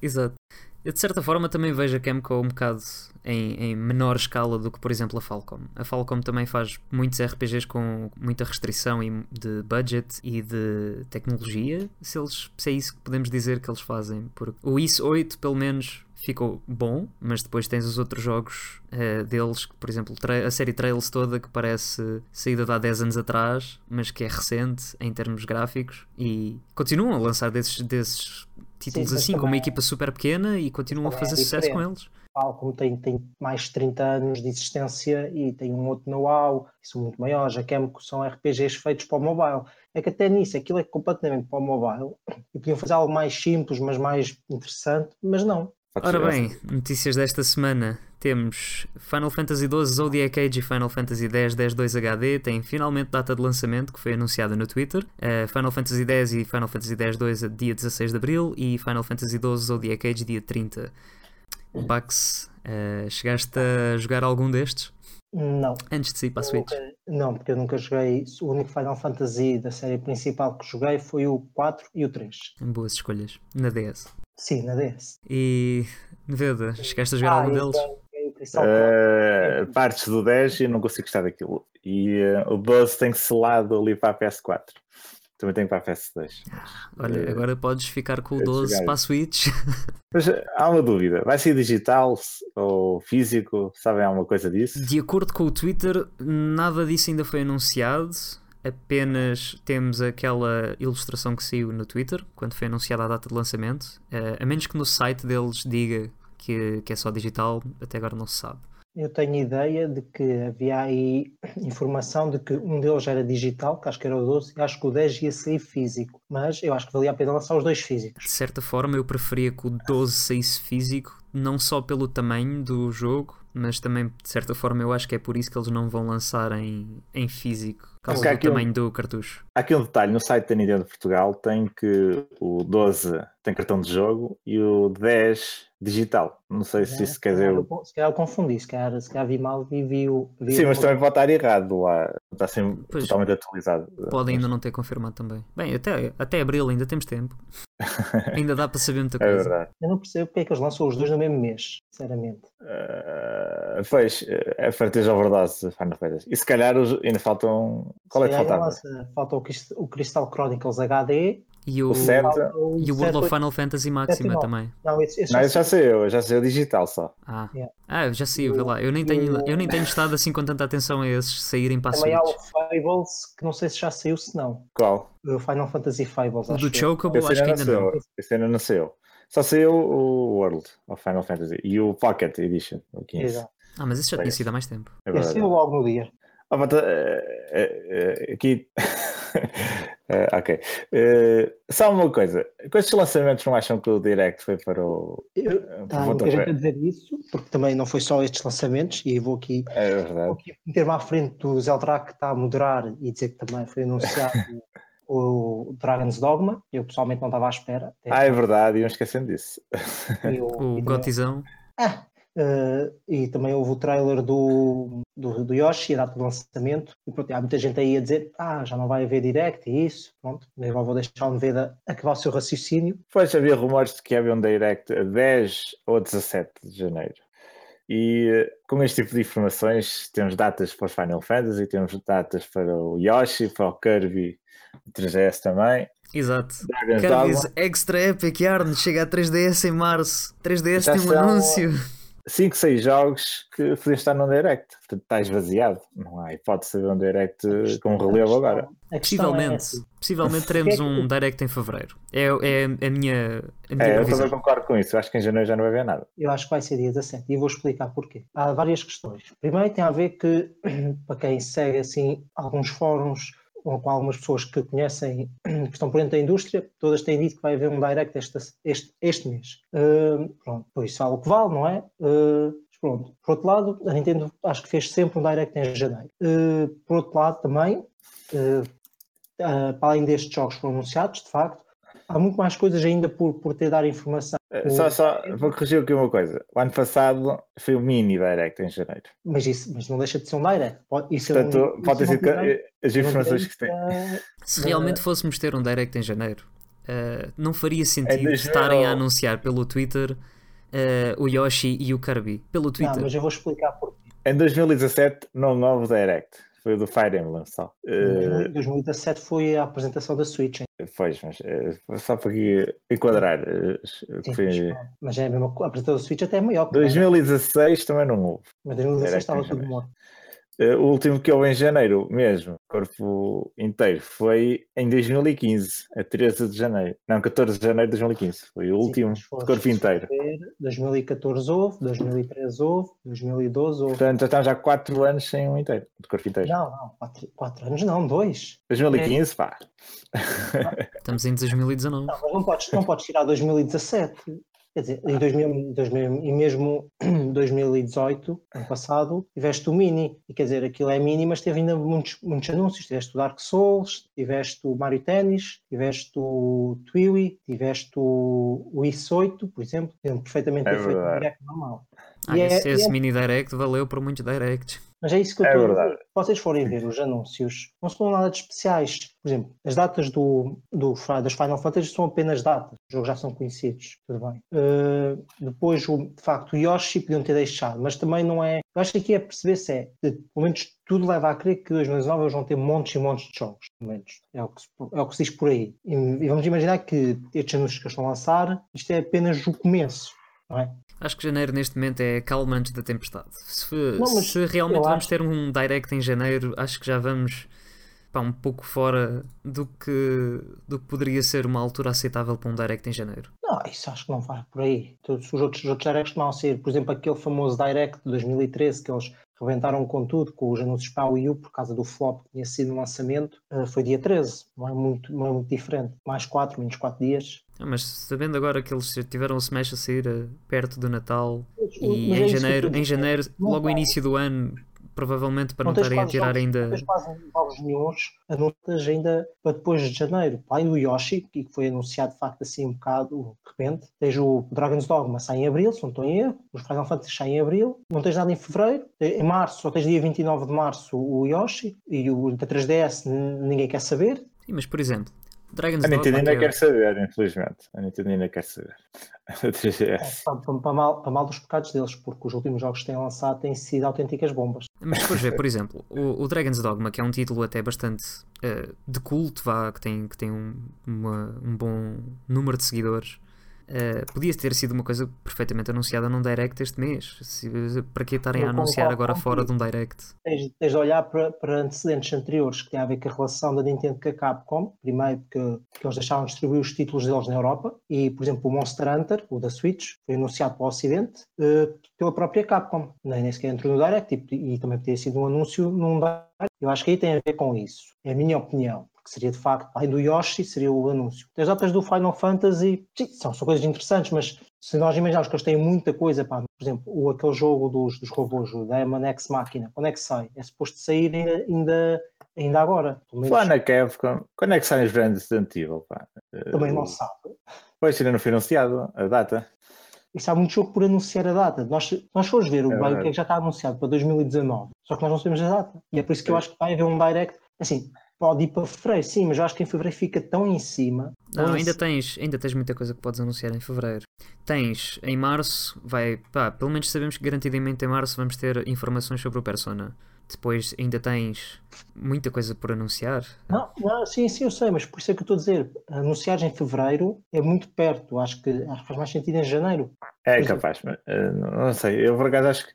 Exato. Eu de certa forma também vejo a Camco um bocado em, em, menor escala do que, por exemplo, a Falcom. A Falcom também faz muitos RPGs com muita restrição de budget e de tecnologia, se, eles, se é isso que podemos dizer que eles fazem. Porque o IS 8, pelo menos, ficou bom, mas depois tens os outros jogos uh, deles, por exemplo, a série Trails toda que parece saída de há 10 anos atrás, mas que é recente em termos gráficos e continuam a lançar desses, desses títulos Sim, assim, com uma equipa super pequena e continuam a fazer é sucesso com eles. Falcom tem, tem mais de 30 anos de existência e tem um outro know-how, são muito maiores. A Chemico são RPGs feitos para o mobile. É que até nisso, aquilo é completamente para o mobile e podiam fazer algo mais simples, mas mais interessante, mas não. Ora bem, notícias desta semana. Temos Final Fantasy XII Zodiac Age e Final Fantasy X 10.2 HD têm finalmente data de lançamento que foi anunciada no Twitter. Uh, Final Fantasy X e Final Fantasy X-2 dia 16 de Abril e Final Fantasy XII Zodiac Age dia 30. Bax, uh, chegaste a jogar algum destes? Não. Antes de ir para a Switch? Nunca, não, porque eu nunca joguei. O único Final Fantasy da série principal que joguei foi o 4 e o 3. Boas escolhas. Na DS. Sim, na DS. E. Neveda, chegaste a jogar ah, algum deles? Uh, partes do 10 e não consigo gostar daquilo. E uh, o 12 tem selado ali para a PS4. Também tenho para a PS2. Olha, uh, agora podes ficar com o 12 para a Switch. Mas há uma dúvida: vai ser digital ou físico? Sabem alguma coisa disso? De acordo com o Twitter, nada disso ainda foi anunciado apenas temos aquela ilustração que saiu no Twitter quando foi anunciada a data de lançamento. Uh, a menos que no site deles diga que, que é só digital, até agora não se sabe. Eu tenho ideia de que havia aí informação de que um deles era digital, que acho que era o 12, e acho que o 10 ia sair físico. Mas eu acho que valia a pena lançar os dois físicos. De certa forma, eu preferia que o 12 saísse físico, não só pelo tamanho do jogo, mas também, de certa forma, eu acho que é por isso que eles não vão lançar em, em físico, causa do tamanho um, do cartucho. Há aqui um detalhe: no site da Nintendo de Portugal tem que o 12 tem cartão de jogo e o 10 digital. Não sei é, se isso quer dizer. Se calhar eu confundi, se calhar, se calhar vi mal e vi o. Vi Sim, o... mas também pode estar errado lá. Está sempre pois, totalmente atualizado. Pode ainda não ter confirmado também. Bem, até, até abril ainda temos tempo. ainda dá para saber muita é coisa. É verdade. Eu não percebo porque é que eles lançam os dois no mesmo mês, sinceramente. Uh, pois, é Fartez Overdose Final Fantasy. E se calhar os, ainda faltam. Qual é que faltava? Falta o Crystal Chronicles HD E o, O 7. e o World of Final Fantasy Máxima também. Não, esse, esse Não, já esse já saiu, já saiu digital só. Ah, Yeah. ah já saiu, vê lá. Eu nem, tenho, eu nem tenho estado assim com tanta atenção a esses saírem para a Também há o Fables, que não sei se já saiu, se não. Qual? O Final Fantasy Fables, O acho do eu. Chocobo acho que ainda não. Esse ainda não saiu. Só saiu o World of Final Fantasy e o Pocket Edition, o 15. Exato. Ah, mas esse já tinha sido há mais tempo. É saiu logo no dia. Ah, mas, eh, eh, eh, aqui. Eh, ok. Eh, só uma coisa. Com estes lançamentos, não acham que o Direct foi para o. Eu, tá, para o muita gente a pontapé? dizer isso, porque também não foi só estes lançamentos, e vou aqui, É vou verdade. aqui meter-me à frente do Zeldrack que está a moderar e dizer que também foi anunciado o Dragon's Dogma. Eu pessoalmente não estava à espera. Até Ah, é verdade, iam esquecendo disso. o- Gotizão. Ah, eh, e também houve o trailer do, do, do Yoshi, a data de lançamento. E pronto, há muita gente aí a dizer: ah, já não vai haver direct e isso. Pronto, eu vou deixar o Neveda acabar o seu raciocínio. Depois havia rumores de que havia um Direct a 10 ou 17 de janeiro. E eh, com este tipo de informações, temos datas para os Final Fantasy, temos datas para o Yoshi, para o Kirby, o 3DS também. Exato. Kirby's. Extra Epic Yarn chega a 3DS em março. 3DS Já tem um são- anúncio. 5, 6 jogos que podiam estar num Direct. Portanto, está esvaziado. Não há hipótese de haver um Direct com relevo agora. Questão é Possivelmente. Possivelmente teremos um direct em fevereiro. É, é a minha, a minha É, eu também concordo com isso. Eu acho que em janeiro já não vai haver nada. Eu acho que vai ser dia 17 e vou explicar porquê. Há várias questões. Primeiro tem a ver que, para quem segue assim alguns fóruns ou com algumas pessoas que conhecem, que estão por dentro da indústria, todas têm dito que vai haver um direct este, este, este mês. Uh, pronto, por isso vale o que vale, não é? Uh, pronto. Por outro lado, a Nintendo acho que fez sempre um direct em janeiro. Uh, por outro lado, também, uh, para além destes jogos foram anunciados, de facto, há muito mais coisas ainda por, por ter dar informação. Eh, Só, só vou corrigir aqui uma coisa. O ano passado foi o mini Direct em janeiro. Mas isso mas não deixa de ser um direct. Pode, isso é Portanto, um, pode ter isso sido não eh, as não informações que tem, tem. eh, Se realmente fôssemos ter um direct em janeiro, eh, não faria É sentido 2000. estarem a anunciar pelo Twitter eh, o Yoshi e o Kirby. Pelo Não, Twitter. mas eu vou explicar porquê. Em 2017 não houve Direct. Foi o do Fire Emblem só. Eh, Em 2017 foi a apresentação da Switch. hein? Pois, mas eh, só para enquadrar. eh, Sim, foi- mas, é a mesma co- a apresentação da Switch até é maior. que a- 2016 também não houve. Mas 2016 Direct em estava tudo morto. Eh, o último que houve em janeiro mesmo, corpo inteiro, foi em 2015, a 13 de janeiro. Não, 14 de janeiro de 2015. Foi o último foste corpo inteiro. ver, 2014 houve, 2013 houve, 2012 houve. Portanto, já estamos há 4 anos sem um inteiro, de corpo inteiro. Não, não, 4 anos não, 2. 2015, pá. Estamos em 2019. Não, mas não podes, não podes tirar 2017. Quer dizer, em 2000, 2000 e mesmo 2018, ano passado, tiveste o Mini. E quer dizer, aquilo é Mini, mas teve ainda muitos, muitos anúncios. Tiveste o Dark Souls, tiveste o Mario Tennis, tiveste o Twiwi, tiveste o, o Is 8, por exemplo. Perfeitamente É ter feito verdade. direct normal. Ah, E é- esse, e esse é- mini direct valeu por muitos directs. Mas é isso que eu É estou a dizer. Vocês forem ver os anúncios, não são nada de especiais. Por exemplo, as datas do, do, das Final Fantasy são apenas datas. Os jogos já são conhecidos. Tudo bem. Uh, depois, o, de facto, o Yoshi podiam ter deixado, mas também não é. Eu acho que aqui é perceber se é. de- Pelo menos tudo leva a crer que 2019 eles vão ter montes e montes de jogos. Pelo menos. É o que se, é o que se diz por aí. E, e vamos imaginar que estes anúncios que eles estão a lançar, isto é apenas o começo. Não é? Acho que janeiro neste momento é calma antes da tempestade. Se, Não, se realmente vamos acho- ter um direct em janeiro, acho que já vamos pá, um pouco fora do que, do que poderia ser uma altura aceitável para um direct em janeiro. Não, isso acho que não vai por aí. Todos os outros, os outros directs não vão ser, por exemplo, aquele famoso direct de 2013 que eles rebentaram com tudo, com os anúncios para a Wii U por causa do flop que tinha sido no lançamento, eh, foi dia 13. Não é muito, não é muito diferente. Mais 4, menos 4 dias. Ah, mas sabendo agora que eles tiveram o Smash a sair eh, perto do Natal Mas e é em eu janeiro, em janeiro, logo o início do ano, provavelmente para não, tens estarem a tirar jogos- ainda. Não tens quase jogos nenhuns anúncios ainda para depois de janeiro. Além do Yoshi, que foi anunciado de facto assim um bocado de repente. Tens o Dragon's Dogma sai em abril, se não estou em erro. Os Final Fantasy saem em abril. Não tens nada em fevereiro. Em março, só tens dia 29 de março o Yoshi. E o da 3DS n- ninguém quer saber. Sim, mas por exemplo, Dragon's A Nintendo ainda que é- quer saber, infelizmente. A Nintendo ainda quer saber. 3DS. Para, para- para mal, para mal dos pecados deles, porque os últimos jogos que têm lançado têm sido autênticas bombas. Mas ver, por exemplo, o, o Dragon's Dogma, que é um título até bastante eh, de culto, vá, que tem, que tem um, uma- um bom número de seguidores, eh, podia ter sido uma coisa perfeitamente anunciada num Direct este mês. Se- para que estarem Eu a anunciar agora fora de um Direct? Tens, tens de olhar para, para antecedentes anteriores que têm a ver com a relação da Nintendo com a Capcom. Primeiro, porque, porque eles deixaram de distribuir os títulos deles na Europa. E, por exemplo, o Monster Hunter, o da Switch, foi anunciado para o Ocidente eh, pela própria Capcom. Nem, nem sequer entrou no Direct e, e também podia ter sido um anúncio num Direct. Eu acho que aí tem a ver com isso. É a minha opinião. Porque seria de facto, além do Yoshi, seria o anúncio. As outras do Final Fantasy, sim, são, são coisas interessantes, mas se nós imaginarmos que eles têm muita coisa, pá, por exemplo, o, aquele jogo dos, dos robôs, o Demon X Machina, quando é que sai? É suposto sair ainda, ainda, ainda agora. Pelo menos Falar na Capcom, quando é que saem os grandes Resident Evil? Pá? também não sabe. Pois ainda não foi anunciado a data. Isso há muito jogo por anunciar a data. Nós, nós formos ver o, É que é que já está anunciado para 2019, só que nós não sabemos a data. E é por isso que eu acho que vai haver um direct. Assim, pode ir para fevereiro, sim, mas eu acho que em fevereiro fica tão em cima. Não, ainda tens, ainda tens muita coisa que podes anunciar em fevereiro. Tens, em março, vai, pá, pelo menos sabemos que garantidamente em março vamos ter informações sobre o Persona. Depois ainda tens muita coisa por anunciar. Não, não, sim, sim, eu sei, mas por isso é que eu estou a dizer, anunciar em fevereiro é muito perto. Acho que, acho que faz mais sentido em janeiro. É capaz, mas eh, não, sei. Eu por acaso acho que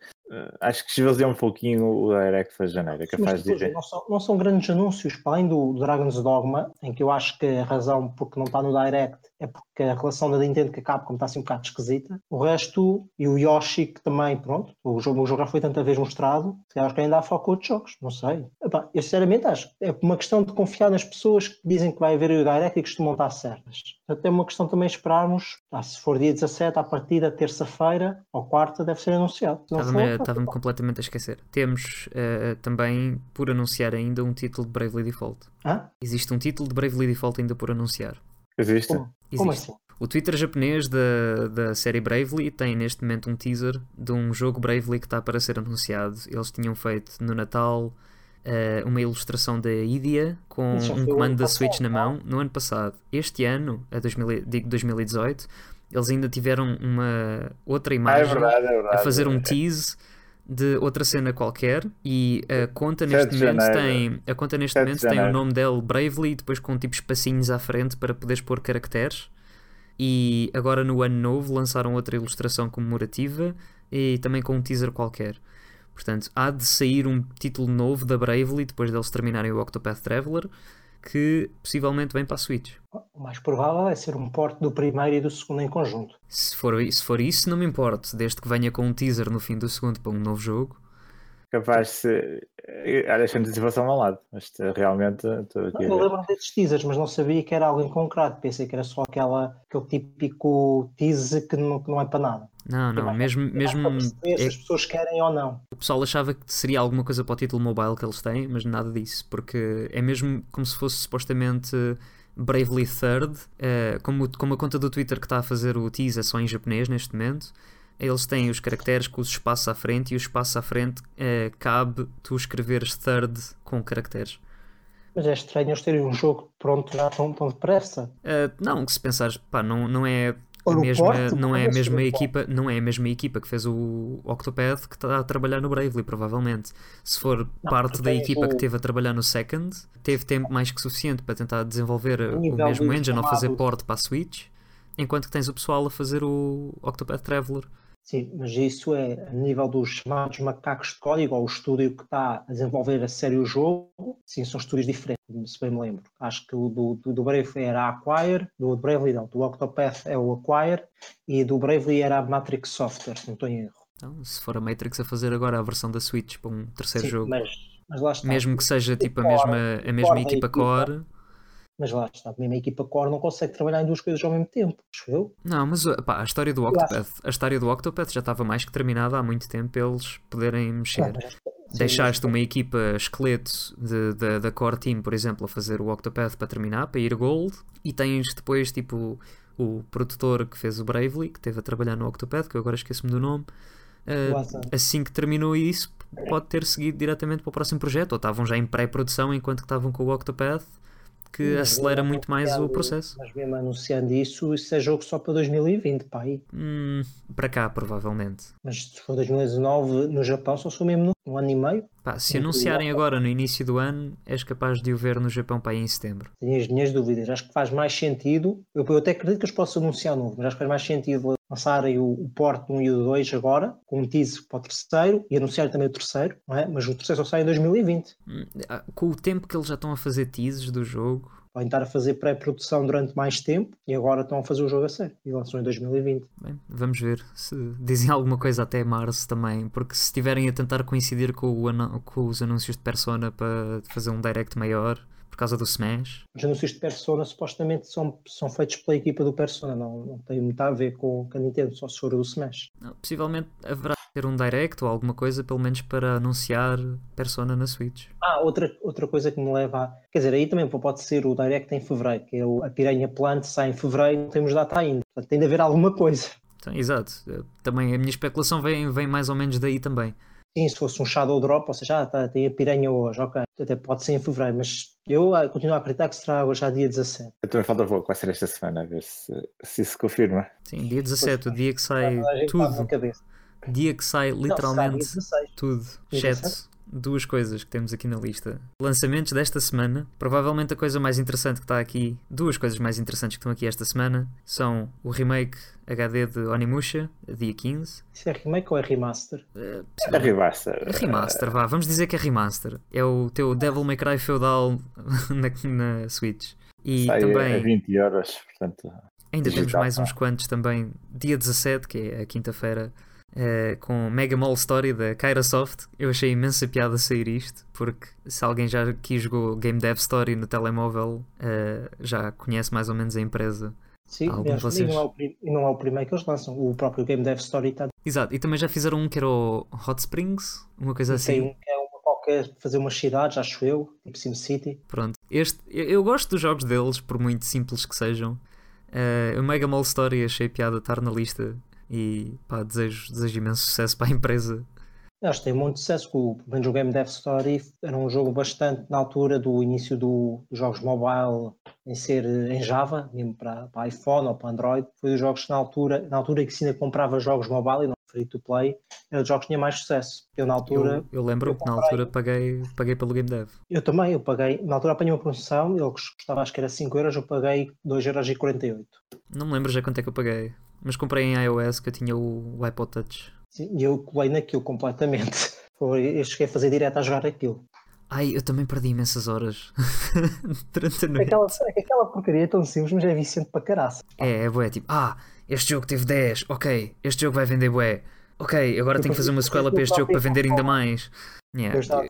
acho que esvaziou um pouquinho o Direct para janeiro. É mas capaz de ir. não, são, não são grandes anúncios, para além do Dragon's Dogma, em que eu acho que a razão porque não está no Direct é porque a relação da Nintendo com a Capcom está assim um bocado esquisita. O resto, e o Yoshi, que também, pronto, o jogo, o jogo já foi tanta vez mostrado, se calhar acho que ainda há foco outros jogos, não sei. Epá, eu sinceramente acho que é uma questão de confiar nas pessoas que dizem que vai haver o Direct e que costumam estar certas. Portanto, é uma questão também de esperarmos, ah, se for dia 17, à partida, terça-feira ou quarta, deve ser anunciado. Estava-me for, estava-me completamente a esquecer. Temos eh, também por anunciar ainda um título de Bravely Default. Hã? Existe um título de Bravely Default ainda por anunciar. Existe? Como, como Existe. assim? O Twitter japonês da, da série Bravely tem neste momento um teaser de um jogo Bravely que está para ser anunciado. Eles tinham feito no Natal eh, uma ilustração da Idia com um comando da Switch na não? mão no ano passado. Este ano, a 2000, e- digo 2018, eles ainda tiveram uma outra Ah, é imagem verdade, é verdade. a fazer um tease de outra cena qualquer e a conta 7 neste momento tem a conta neste 7 de momento tem o nome dele Bravely depois com tipo espacinhos à frente para poderes pôr caracteres. E agora no ano novo lançaram outra ilustração comemorativa e também com um teaser qualquer. Portanto há de sair um título novo da Bravely depois deles terminarem o Octopath Traveler que possivelmente vem para a Switch O mais provável é ser um porte do primeiro e do segundo em conjunto. se for, se for isso não me importa desde que venha com um teaser no fim do segundo para um novo jogo Capaz de ser. eh, Olha, esta antecipação ao lado. Mas eh, realmente estou aqui a Eu lembro desses teasers, mas não sabia que era algo em concreto. Pensei que era só aquela, aquele típico teaser que não, que não é para nada. Não, não, mesmo, É mesmo perceber se é- as pessoas querem ou não. O pessoal achava que seria alguma coisa para o título mobile que eles têm, mas nada disso, porque é mesmo como se fosse supostamente Bravely Third, eh, como, como a conta do Twitter que está a fazer o teaser só em japonês neste momento. Eles têm os caracteres com os espaços à frente e o espaço à frente eh, cabe tu escreveres third com caracteres. Mas é estranho eles terem um jogo pronto já tão, tão depressa. Eh, não, que se pensares, pá, não, não é a Ou no mesma, não é a mesma equipa, não é a mesma equipa que fez o Octopath que está a trabalhar no Bravely, provavelmente. Se for parte porque da equipa que o- teve a trabalhar no Second, teve tempo mais que suficiente para tentar desenvolver o nível mesmo engine ou fazer chamado- port para a Switch, enquanto que tens o pessoal a fazer o Octopath Traveler. Sim, mas isso é a nível dos chamados macacos de código, ou o estúdio que está a desenvolver a sério o jogo. Sim, são estúdios diferentes, se bem me lembro. Acho que o do, do, do Bravely era a Acquire, do Bravely não, do Octopath é o Acquire e do Bravely era a Matrix Software, se não estou em erro. Então, se for a Matrix a fazer agora a versão da Switch para um terceiro Sim, jogo, mas, mas lá está. mesmo que seja tipo a mesma, a mesma equipa. core. Mas lá está, mesmo a equipa core não consegue trabalhar em duas coisas ao mesmo tempo, acho eu. Não, mas pá, a história do Octopath, a história do Octopath já estava mais que terminada há muito tempo para eles poderem mexer. Não, mas- sim, Deixaste mas- uma equipa esqueleto de- de- da Core Team, por exemplo, a fazer o Octopath para terminar, para ir Gold, e tens depois tipo o produtor que fez o Bravely, que esteve a trabalhar no Octopath, que eu agora esqueço-me do nome. uh, assim que terminou isso, pode ter seguido diretamente para o próximo projeto, ou estavam já em pré-produção enquanto que estavam com o Octopath, que Mas acelera muito mais o processo. Mas mesmo anunciando isso, isso é jogo só para 2020, pá, aí. Hum, para cá, provavelmente. Mas se for 2019 no Japão, só sou mesmo no, um ano e meio. Pá, se anunciarem agora no início do ano, és capaz de o ver no Japão para aí em setembro. Tenho as minhas dúvidas. Acho que faz mais sentido. Eu, eu até acredito que eles possam anunciar novo, mas acho que faz mais sentido lançarem o, o Porto 1 e o 2 agora, com um teaser para o terceiro, e anunciarem também o terceiro, não é? Mas o terceiro só sai em 2020. Hum, ah, Com o tempo que eles já estão a fazer teases do jogo, Podem estar a fazer pré-produção durante mais tempo e agora estão a fazer o jogo a sério. E lançam em 2020. bem, vamos ver se dizem alguma coisa até março também, porque se estiverem a tentar coincidir com, com os anúncios de Persona para fazer um direct maior por causa do Smash, Os anúncios de Persona supostamente são, são feitos pela equipa do Persona, não, não tem muito a ver com, com a Nintendo, só se for o do Smash. não, possivelmente haverá ter um direct ou alguma coisa, pelo menos para anunciar Persona na Switch. Ah, outra, outra coisa que me leva a. Quer dizer, aí também pode ser o Direct em fevereiro, que é o, a Piranha Plant sai em fevereiro, não temos data ainda. Portanto, tem de haver alguma coisa. Então, exato. Eh, Também a minha especulação vem, vem mais ou menos daí também. Sim, se fosse um Shadow Drop, ou seja, ah, tá, tem a Piranha hoje, ok. Até pode ser em fevereiro, mas eu ah, continuo a acreditar que será hoje já dia 17. Eu também falta pouco, vai ser esta semana, a ver se, se isso confirma. Sim, dia 17, o dia que sai Toda a gente faz na tudo. Dia que sai Não, literalmente dia 16. tudo. Exceto duas coisas que temos aqui na lista. Lançamentos desta semana. Provavelmente a coisa mais interessante que está aqui, duas coisas mais interessantes que estão aqui esta semana, são o remake HD de Onimusha, dia 15. Isso é remake ou é remaster? Eh, É remaster. É remaster, vá, vamos dizer que é remaster. É o teu Devil May Cry feudal na, na Switch. E Sai também a 20 horas, portanto. ainda temos mais uns quantos também. Dia 17, que é a quinta-feira, eh, com Mega Mall Story da Kyra Soft. Eu achei imensa piada sair isto, porque se alguém já aqui jogou Game Dev Story no telemóvel, eh, já conhece mais ou menos a empresa. Sim, aliás, e vocês? não, é o, e não é o primeiro que eles lançam. O próprio Game Dev Story está Exato, e também já fizeram um que era o Hot Springs, uma coisa assim. tem um que é uma qualquer fazer umas cidades, acho eu, tipo SimCity. Pronto, este, eu, eu gosto dos jogos deles, por muito simples que sejam. Eh, o Mega Mall Story achei piada estar na lista e pá, desejo, desejo imenso sucesso para a empresa. Acho que tem muito sucesso. O, pelo menos o Game Dev Story era um jogo bastante na altura do início do, dos jogos mobile em ser eh, em Java, mesmo para, para iPhone ou para Android. Foi dos jogos que na altura, na altura que se ainda comprava jogos mobile e não free to play, era dos jogos que tinha mais sucesso. Eu na altura, Eu, eu lembro eu que na altura paguei, paguei pelo Game Dev. eu também, eu paguei, na altura apanhei uma promoção, ele custava acho que era 5 euros, eu paguei 2,48€. Não me lembro já quanto é que eu paguei, mas comprei em iOS que eu tinha o, o iPod Touch. Sim, E eu colei naquilo completamente. Eu cheguei a fazer direto a jogar aquilo. Ai, eu também perdi imensas horas durante a noite. Aquela, aquela porcaria é tão simples, mas é viciante para caraça. É, é bué, tipo, ah, este jogo teve 10, ok, este jogo vai vender bué. Ok, agora tenho que fazer uma sequela para este jogo para vender ainda mais. Yeah, Eu estava-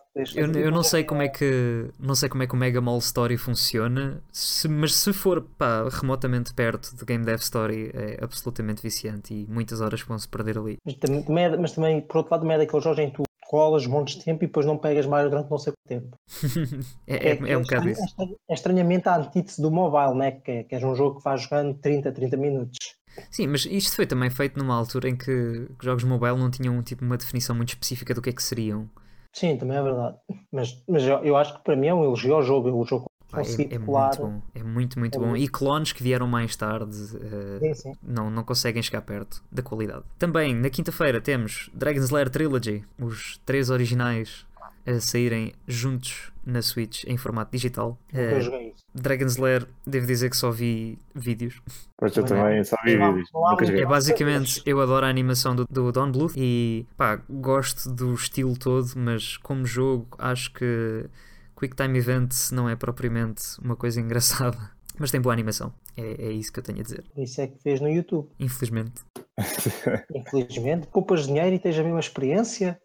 Eu, não sei como é que não sei como é que o Mega Mall Story funciona, se- mas se for pá, remotamente perto do Game Dev Story é absolutamente viciante e muitas horas vão se perder ali. Mas também, mas também, por outro lado, também é daqueles jogos em que tu colas montes de tempo e depois não pegas mais durante não sei quanto tempo. É, é, é um bocado estranho- isso. é é estranhamente a antítese do mobile, né? que, é, que é um jogo que vai jogando 30, 30 minutos. Sim, mas isto foi também feito numa altura em que os jogos mobile não tinham tipo uma definição muito específica do que é que seriam. Sim, também é verdade. Mas, mas eu, eu acho que para mim é um elogio ao jogo. O jogo Pá, consegui é, é colar. muito bom, é muito, muito É bom. muito- E clones que vieram mais tarde eh, Sim, sim. não, não conseguem chegar perto da qualidade. Também, na quinta-feira, temos Dragon's Lair Trilogy, os três originais a saírem juntos na Switch em formato digital. Eu Eh, joguei isso. Dragon's Lair, devo dizer que só vi vídeos. Pois eu Não, também só vi vídeos. É basicamente, eu adoro a animação do, do Don Bluth e pá, gosto do estilo todo, mas como jogo acho que Quick Time Event não é propriamente uma coisa engraçada. Mas tem boa animação. É, é isso que eu tenho a dizer. Isso é que fez no YouTube. Infelizmente. Infelizmente, poupas dinheiro e tens a mesma experiência.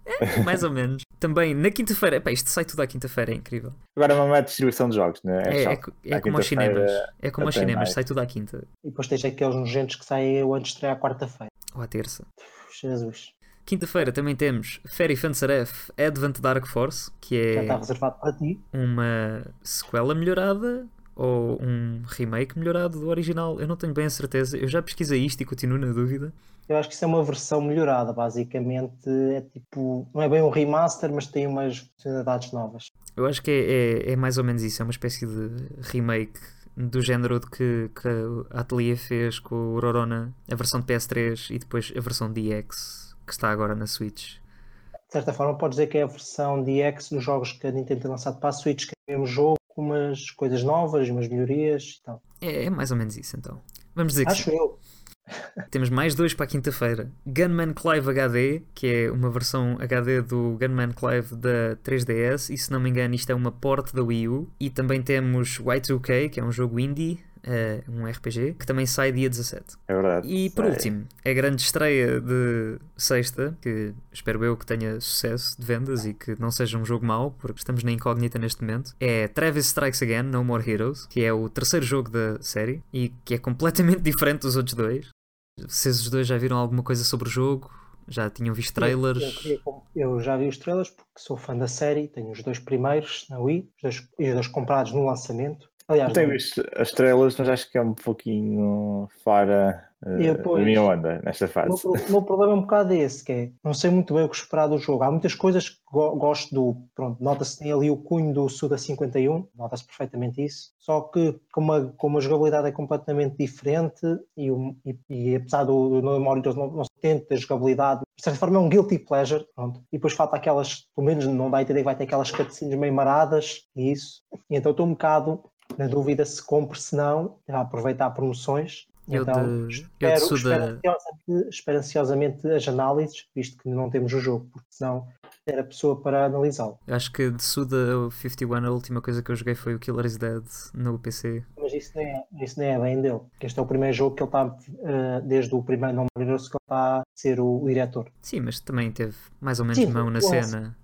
Mais ou menos. Também na quinta-feira. Pá, isto sai tudo à quinta-feira, é incrível. Agora é uma má distribuição de jogos, né? É, é, co- é À como aos cinemas. É como aos até cinemas, mais. sai tudo à quinta E depois tens aqueles nojentos que saem antes de estrear à quarta-feira. ou à terça. Jesus. Quinta-feira também temos Fairy Fansaref Advent Dark Force, que Já está é reservado para ti. uma sequela melhorada ou um remake melhorado do original. Eu não tenho bem a certeza. Eu já pesquisei isto e continuo na dúvida. Eu acho que isso é uma versão melhorada, basicamente. É tipo, não é bem um remaster, mas tem umas funcionalidades novas. Eu acho que é, é, é mais ou menos isso. É uma espécie de remake do género de que, que a Atelier fez com o Rorona, a versão de PS3 e depois a versão DX que está agora na Switch. De certa forma, pode dizer que é a versão DX dos jogos que a Nintendo tem lançado para a Switch, que é o mesmo jogo, com umas coisas novas, umas melhorias e tal. É, é mais ou menos isso então. Vamos dizer que Acho eu. Temos mais dois para a quinta-feira. Gunman Clive HD, que é uma versão HD do Gunman Clive da 3DS, e se não me engano, isto é uma port da Wii U. E também temos Y2K, que é um jogo indie. Uh, um RPG que também sai dia 17. É verdade. E por Sai. último, a grande estreia de sexta, que espero eu que tenha sucesso de vendas e que não seja um jogo mau, porque estamos na incógnita neste momento, é Travis Strikes Again No More Heroes, que é o terceiro jogo da série e que é completamente diferente dos outros dois. Vocês os dois já viram alguma coisa sobre o jogo? Já tinham visto trailers? Eu, queria- eu já vi os trailers porque sou fã da série, tenho os dois primeiros na Wii, os dois, e os dois comprados no lançamento. Aliás, Não tenho não- visto as estrelas, mas acho que é um pouquinho fora eh, Eu, da pois. minha onda nesta meu, fase. o meu problema é um bocado esse, que é não sei muito bem o que esperar do jogo. Há muitas coisas que go- gosto do. Pronto, nota-se tem ali o cunho do Suda 51, nota-se perfeitamente isso. Só que como a, como a jogabilidade é completamente diferente e, o- e- e apesar do, do Heroes não, não se tente a jogabilidade, de certa forma é um guilty pleasure. Pronto. E depois falta aquelas, pelo menos não dá a entender que vai ter aquelas cutscenes meio maradas e isso. E então estou um bocado na dúvida se compro, se não, aproveitar promoções. Eu então, de- eu de espero, Suda- espero ansiosamente, espero ansiosamente as análises, visto que não temos o jogo, porque senão era a pessoa para analisá-lo. Eu Acho que de Suda 51 a última coisa que eu joguei foi o Killer is Dead no PC. Mas isso nem é, isso nem é bem dele. porque Este é o primeiro jogo que ele está, eh, desde o primeiro não que ele está a ser o, o diretor. Sim, mas também teve mais ou menos Sim, mão na cena.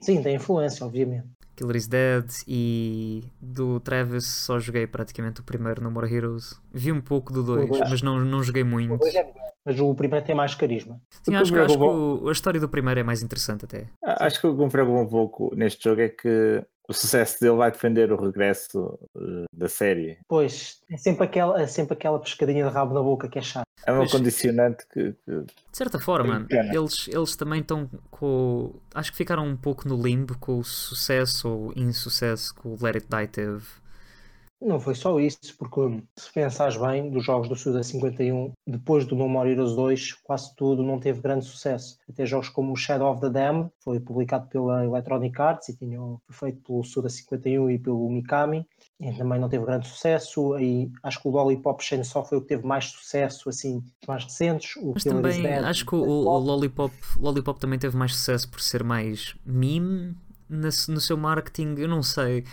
Sim, tem influência, obviamente. Killer is Dead e do Travis só joguei praticamente o primeiro No More Heroes. Vi um pouco do 2, dois. mas não, não joguei muito. O é mas o primeiro tem mais carisma. Sim, acho, que- acho que o- a história do primeiro é mais interessante até. Ah, Acho que o que me preocupa um pouco neste jogo é que o sucesso dele vai defender o regresso eh, da série. Pois, é sempre aquela, é sempre aquela pescadinha de rabo na boca que é chato. É Pois. condicionante que, que- De certa forma, eles, eles também estão com. Acho que ficaram um pouco no limbo com o sucesso ou insucesso que o Let It Die teve. Não foi só isso, porque se pensares bem, dos jogos do Suda 51, depois do No More Heroes 2, quase tudo não teve grande sucesso. Até jogos como Shadow of the Dam, foi publicado pela Electronic Arts e tinha, foi feito pelo Suda 51 e pelo Mikami, e também não teve grande sucesso. Aí acho que o Lollipop Chainsaw foi o que teve mais sucesso, assim, mais recentes. O Mas Killer também Dead, acho que o, o- Lollipop, Lollipop também teve mais sucesso por ser mais meme na- no seu marketing. Eu não sei.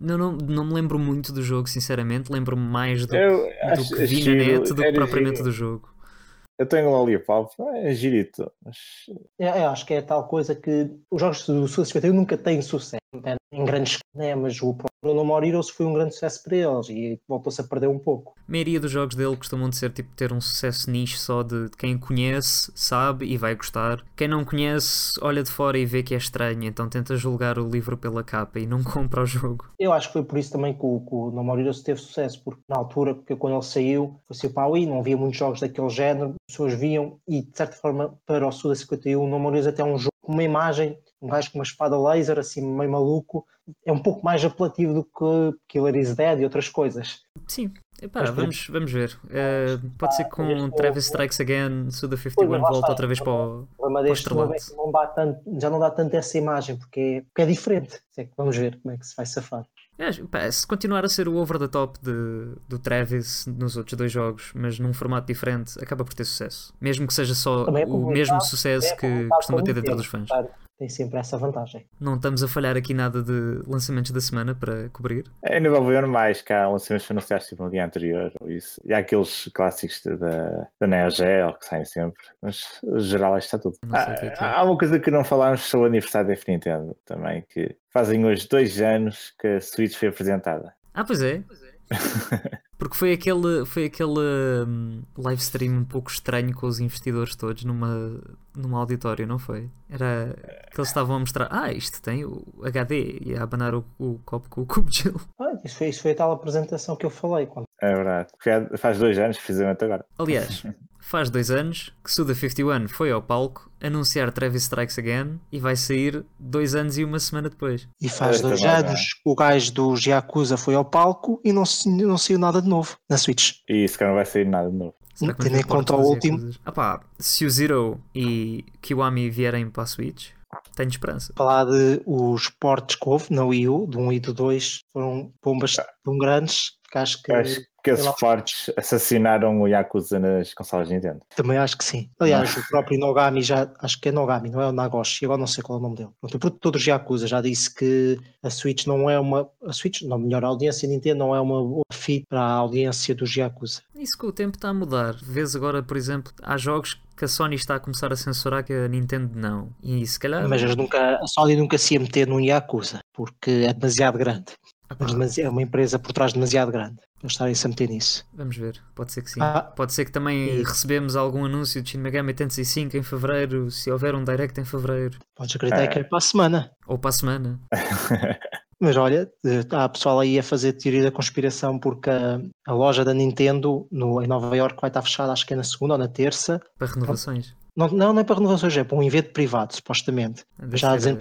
Não, não, não me lembro muito do jogo, sinceramente. Lembro-me mais do, Eu do acho que vi na net do que propriamente giro. do jogo. Eu tenho Lollipop, é girito. Mas É, eu acho que é tal coisa que os jogos do Suda 51 nunca têm sucesso em grandes né, mas o próprio No More Heroes foi um grande sucesso para eles e voltou-se a perder um pouco. A maioria dos jogos dele costumam de ser tipo ter um sucesso nicho só de quem conhece, sabe e vai gostar. Quem não conhece, olha de fora e vê que é estranho, então tenta julgar o livro pela capa e não compra o jogo. Eu acho que foi por isso também que o, que o No More Heroes teve sucesso, porque na altura, porque quando ele saiu, foi assim a Wii, não havia muitos jogos daquele género, as pessoas viam e de certa forma para o Suda 51 o No More Heroes até é um jogo com uma imagem, um gajo com uma espada laser assim meio maluco, é um pouco mais apelativo do que Killer is Dead e outras coisas. Sim, Epá, Mas vamos, vamos ver. Eh, pode ser que com Travis Strikes Again, Suda Pois, 51 mas lá volta outra vez para o. O problema deste novo é não dá tanto, já não dá tanto essa imagem, porque é, porque é diferente. É vamos ver como é que se vai safar. É, pá, se continuar a ser o over the top de, do Travis nos outros dois jogos, mas num formato diferente, acaba por ter sucesso. Mesmo que seja só é o mesmo sucesso É que costuma ter dentro dos fãs. claro, Tem sempre essa vantagem. Não estamos a falhar aqui nada de lançamentos da semana para cobrir. Ainda vai haver mais cá, lançamentos anunciados tipo no dia anterior, ou isso. E há aqueles clássicos da, da Neo Geo que saem sempre, mas geral isto está tudo. Há, que é que é. há uma coisa que não falámos sobre o aniversário da Nintendo também, que fazem hoje dois anos que a Switch foi apresentada. Ah, pois é. Porque foi aquele, foi aquele hum, live stream um pouco estranho com os investidores todos numa, numa auditório, não foi? Era que eles estavam a mostrar, ah, isto tem o HD e a abanar o, o copo com o cubo de gelo. Ah, isso, foi, isso foi a tal apresentação que eu falei. Quando... É verdade. Há- Faz dois anos, precisamente agora. Aliás, faz dois anos que Suda 51 foi ao palco anunciar Travis Strikes Again e vai sair dois anos e uma semana depois. E faz É, dois também, anos o gajo do Yakuza foi ao palco e não, não saiu nada de novo na Switch. E isso que não vai sair nada de novo. Será que Tendo em conta o último. Ah pá, se o Zero e Kiwami vierem para a Switch, tenho esperança. Falar de os portes que houve na Wii U, do 1 e do 2, foram bombas tão grandes que acho que acho que esses lá. fortes assassinaram o Yakuza nas consolas Nintendo. também acho que sim. Aliás, o próprio Nogami já, acho que é Nogami, não é o Nagoshi, agora não sei qual é o nome dele. O produtor dos Yakuza já disse que a Switch não é uma, a Switch, não, melhor, a audiência Nintendo não é uma boa fit para a audiência dos Yakuza. Isso com o tempo está a mudar. Vês agora, por exemplo, há jogos que a Sony está a começar a censurar que a Nintendo não. E se calhar. Mas nunca, a Sony nunca se ia meter num Yakuza, porque é demasiado grande. É uma empresa por trás demasiado grande. Eles estarem-se a meter nisso. vamos ver, pode ser que sim. Ah. Pode ser que também E- recebemos algum anúncio de Shin Megami Tensei 5 em fevereiro, se houver um direct em fevereiro. Podes acreditar É. que é para a semana. Ou para a semana. Mas olha, há pessoal aí a fazer teoria da conspiração porque a, a loja da Nintendo no, em Nova Iorque vai estar fechada, acho que é na segunda ou na terça. Para renovações. Não, não é para renovações, é para um evento privado, supostamente. Deve Já dizem,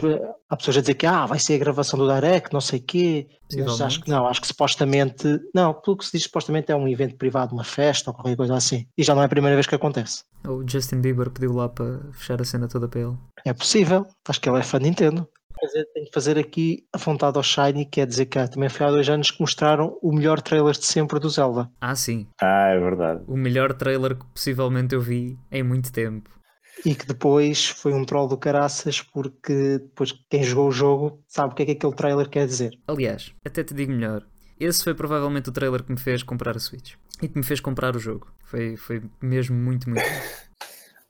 há pessoas a dizer que ah, vai ser a gravação do Direct, não sei o quê. Mas acho que não, acho que supostamente. Não, pelo que se diz, supostamente é um evento privado, uma festa ou qualquer coisa assim. E já não é a primeira vez que acontece. O Justin Bieber pediu lá para fechar a cena toda para ele. É possível, acho que ele é fã de Nintendo. Tenho que fazer aqui a vontade ao Shiny, que é dizer que também foi há dois anos que mostraram o melhor trailer de sempre do Zelda. Ah, sim. ah, é verdade. O melhor trailer que possivelmente eu vi em muito tempo. E que depois foi um troll do caraças, porque depois quem jogou o jogo sabe o que é que aquele trailer quer dizer. Aliás, até te digo melhor. Esse foi provavelmente o trailer que me fez comprar a Switch. E que me fez comprar o jogo. Foi, foi mesmo muito, muito.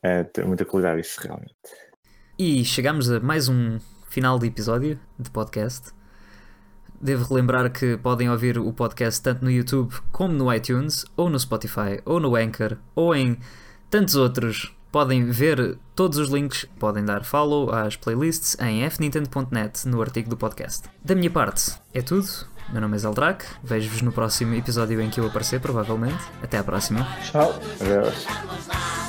É, tem muita qualidade isso realmente. E chegamos a mais um final de episódio de podcast. Devo relembrar que podem ouvir o podcast tanto no YouTube como no iTunes, ou no Spotify, ou no Anchor, ou em tantos outros. Podem ver todos os links, podem dar follow às playlists em fnintendo.net no artigo do podcast. Da minha parte, é tudo. Meu nome é Zeldrak, vejo-vos no próximo episódio em que eu aparecer, provavelmente. Até à próxima. Tchau. Adeus.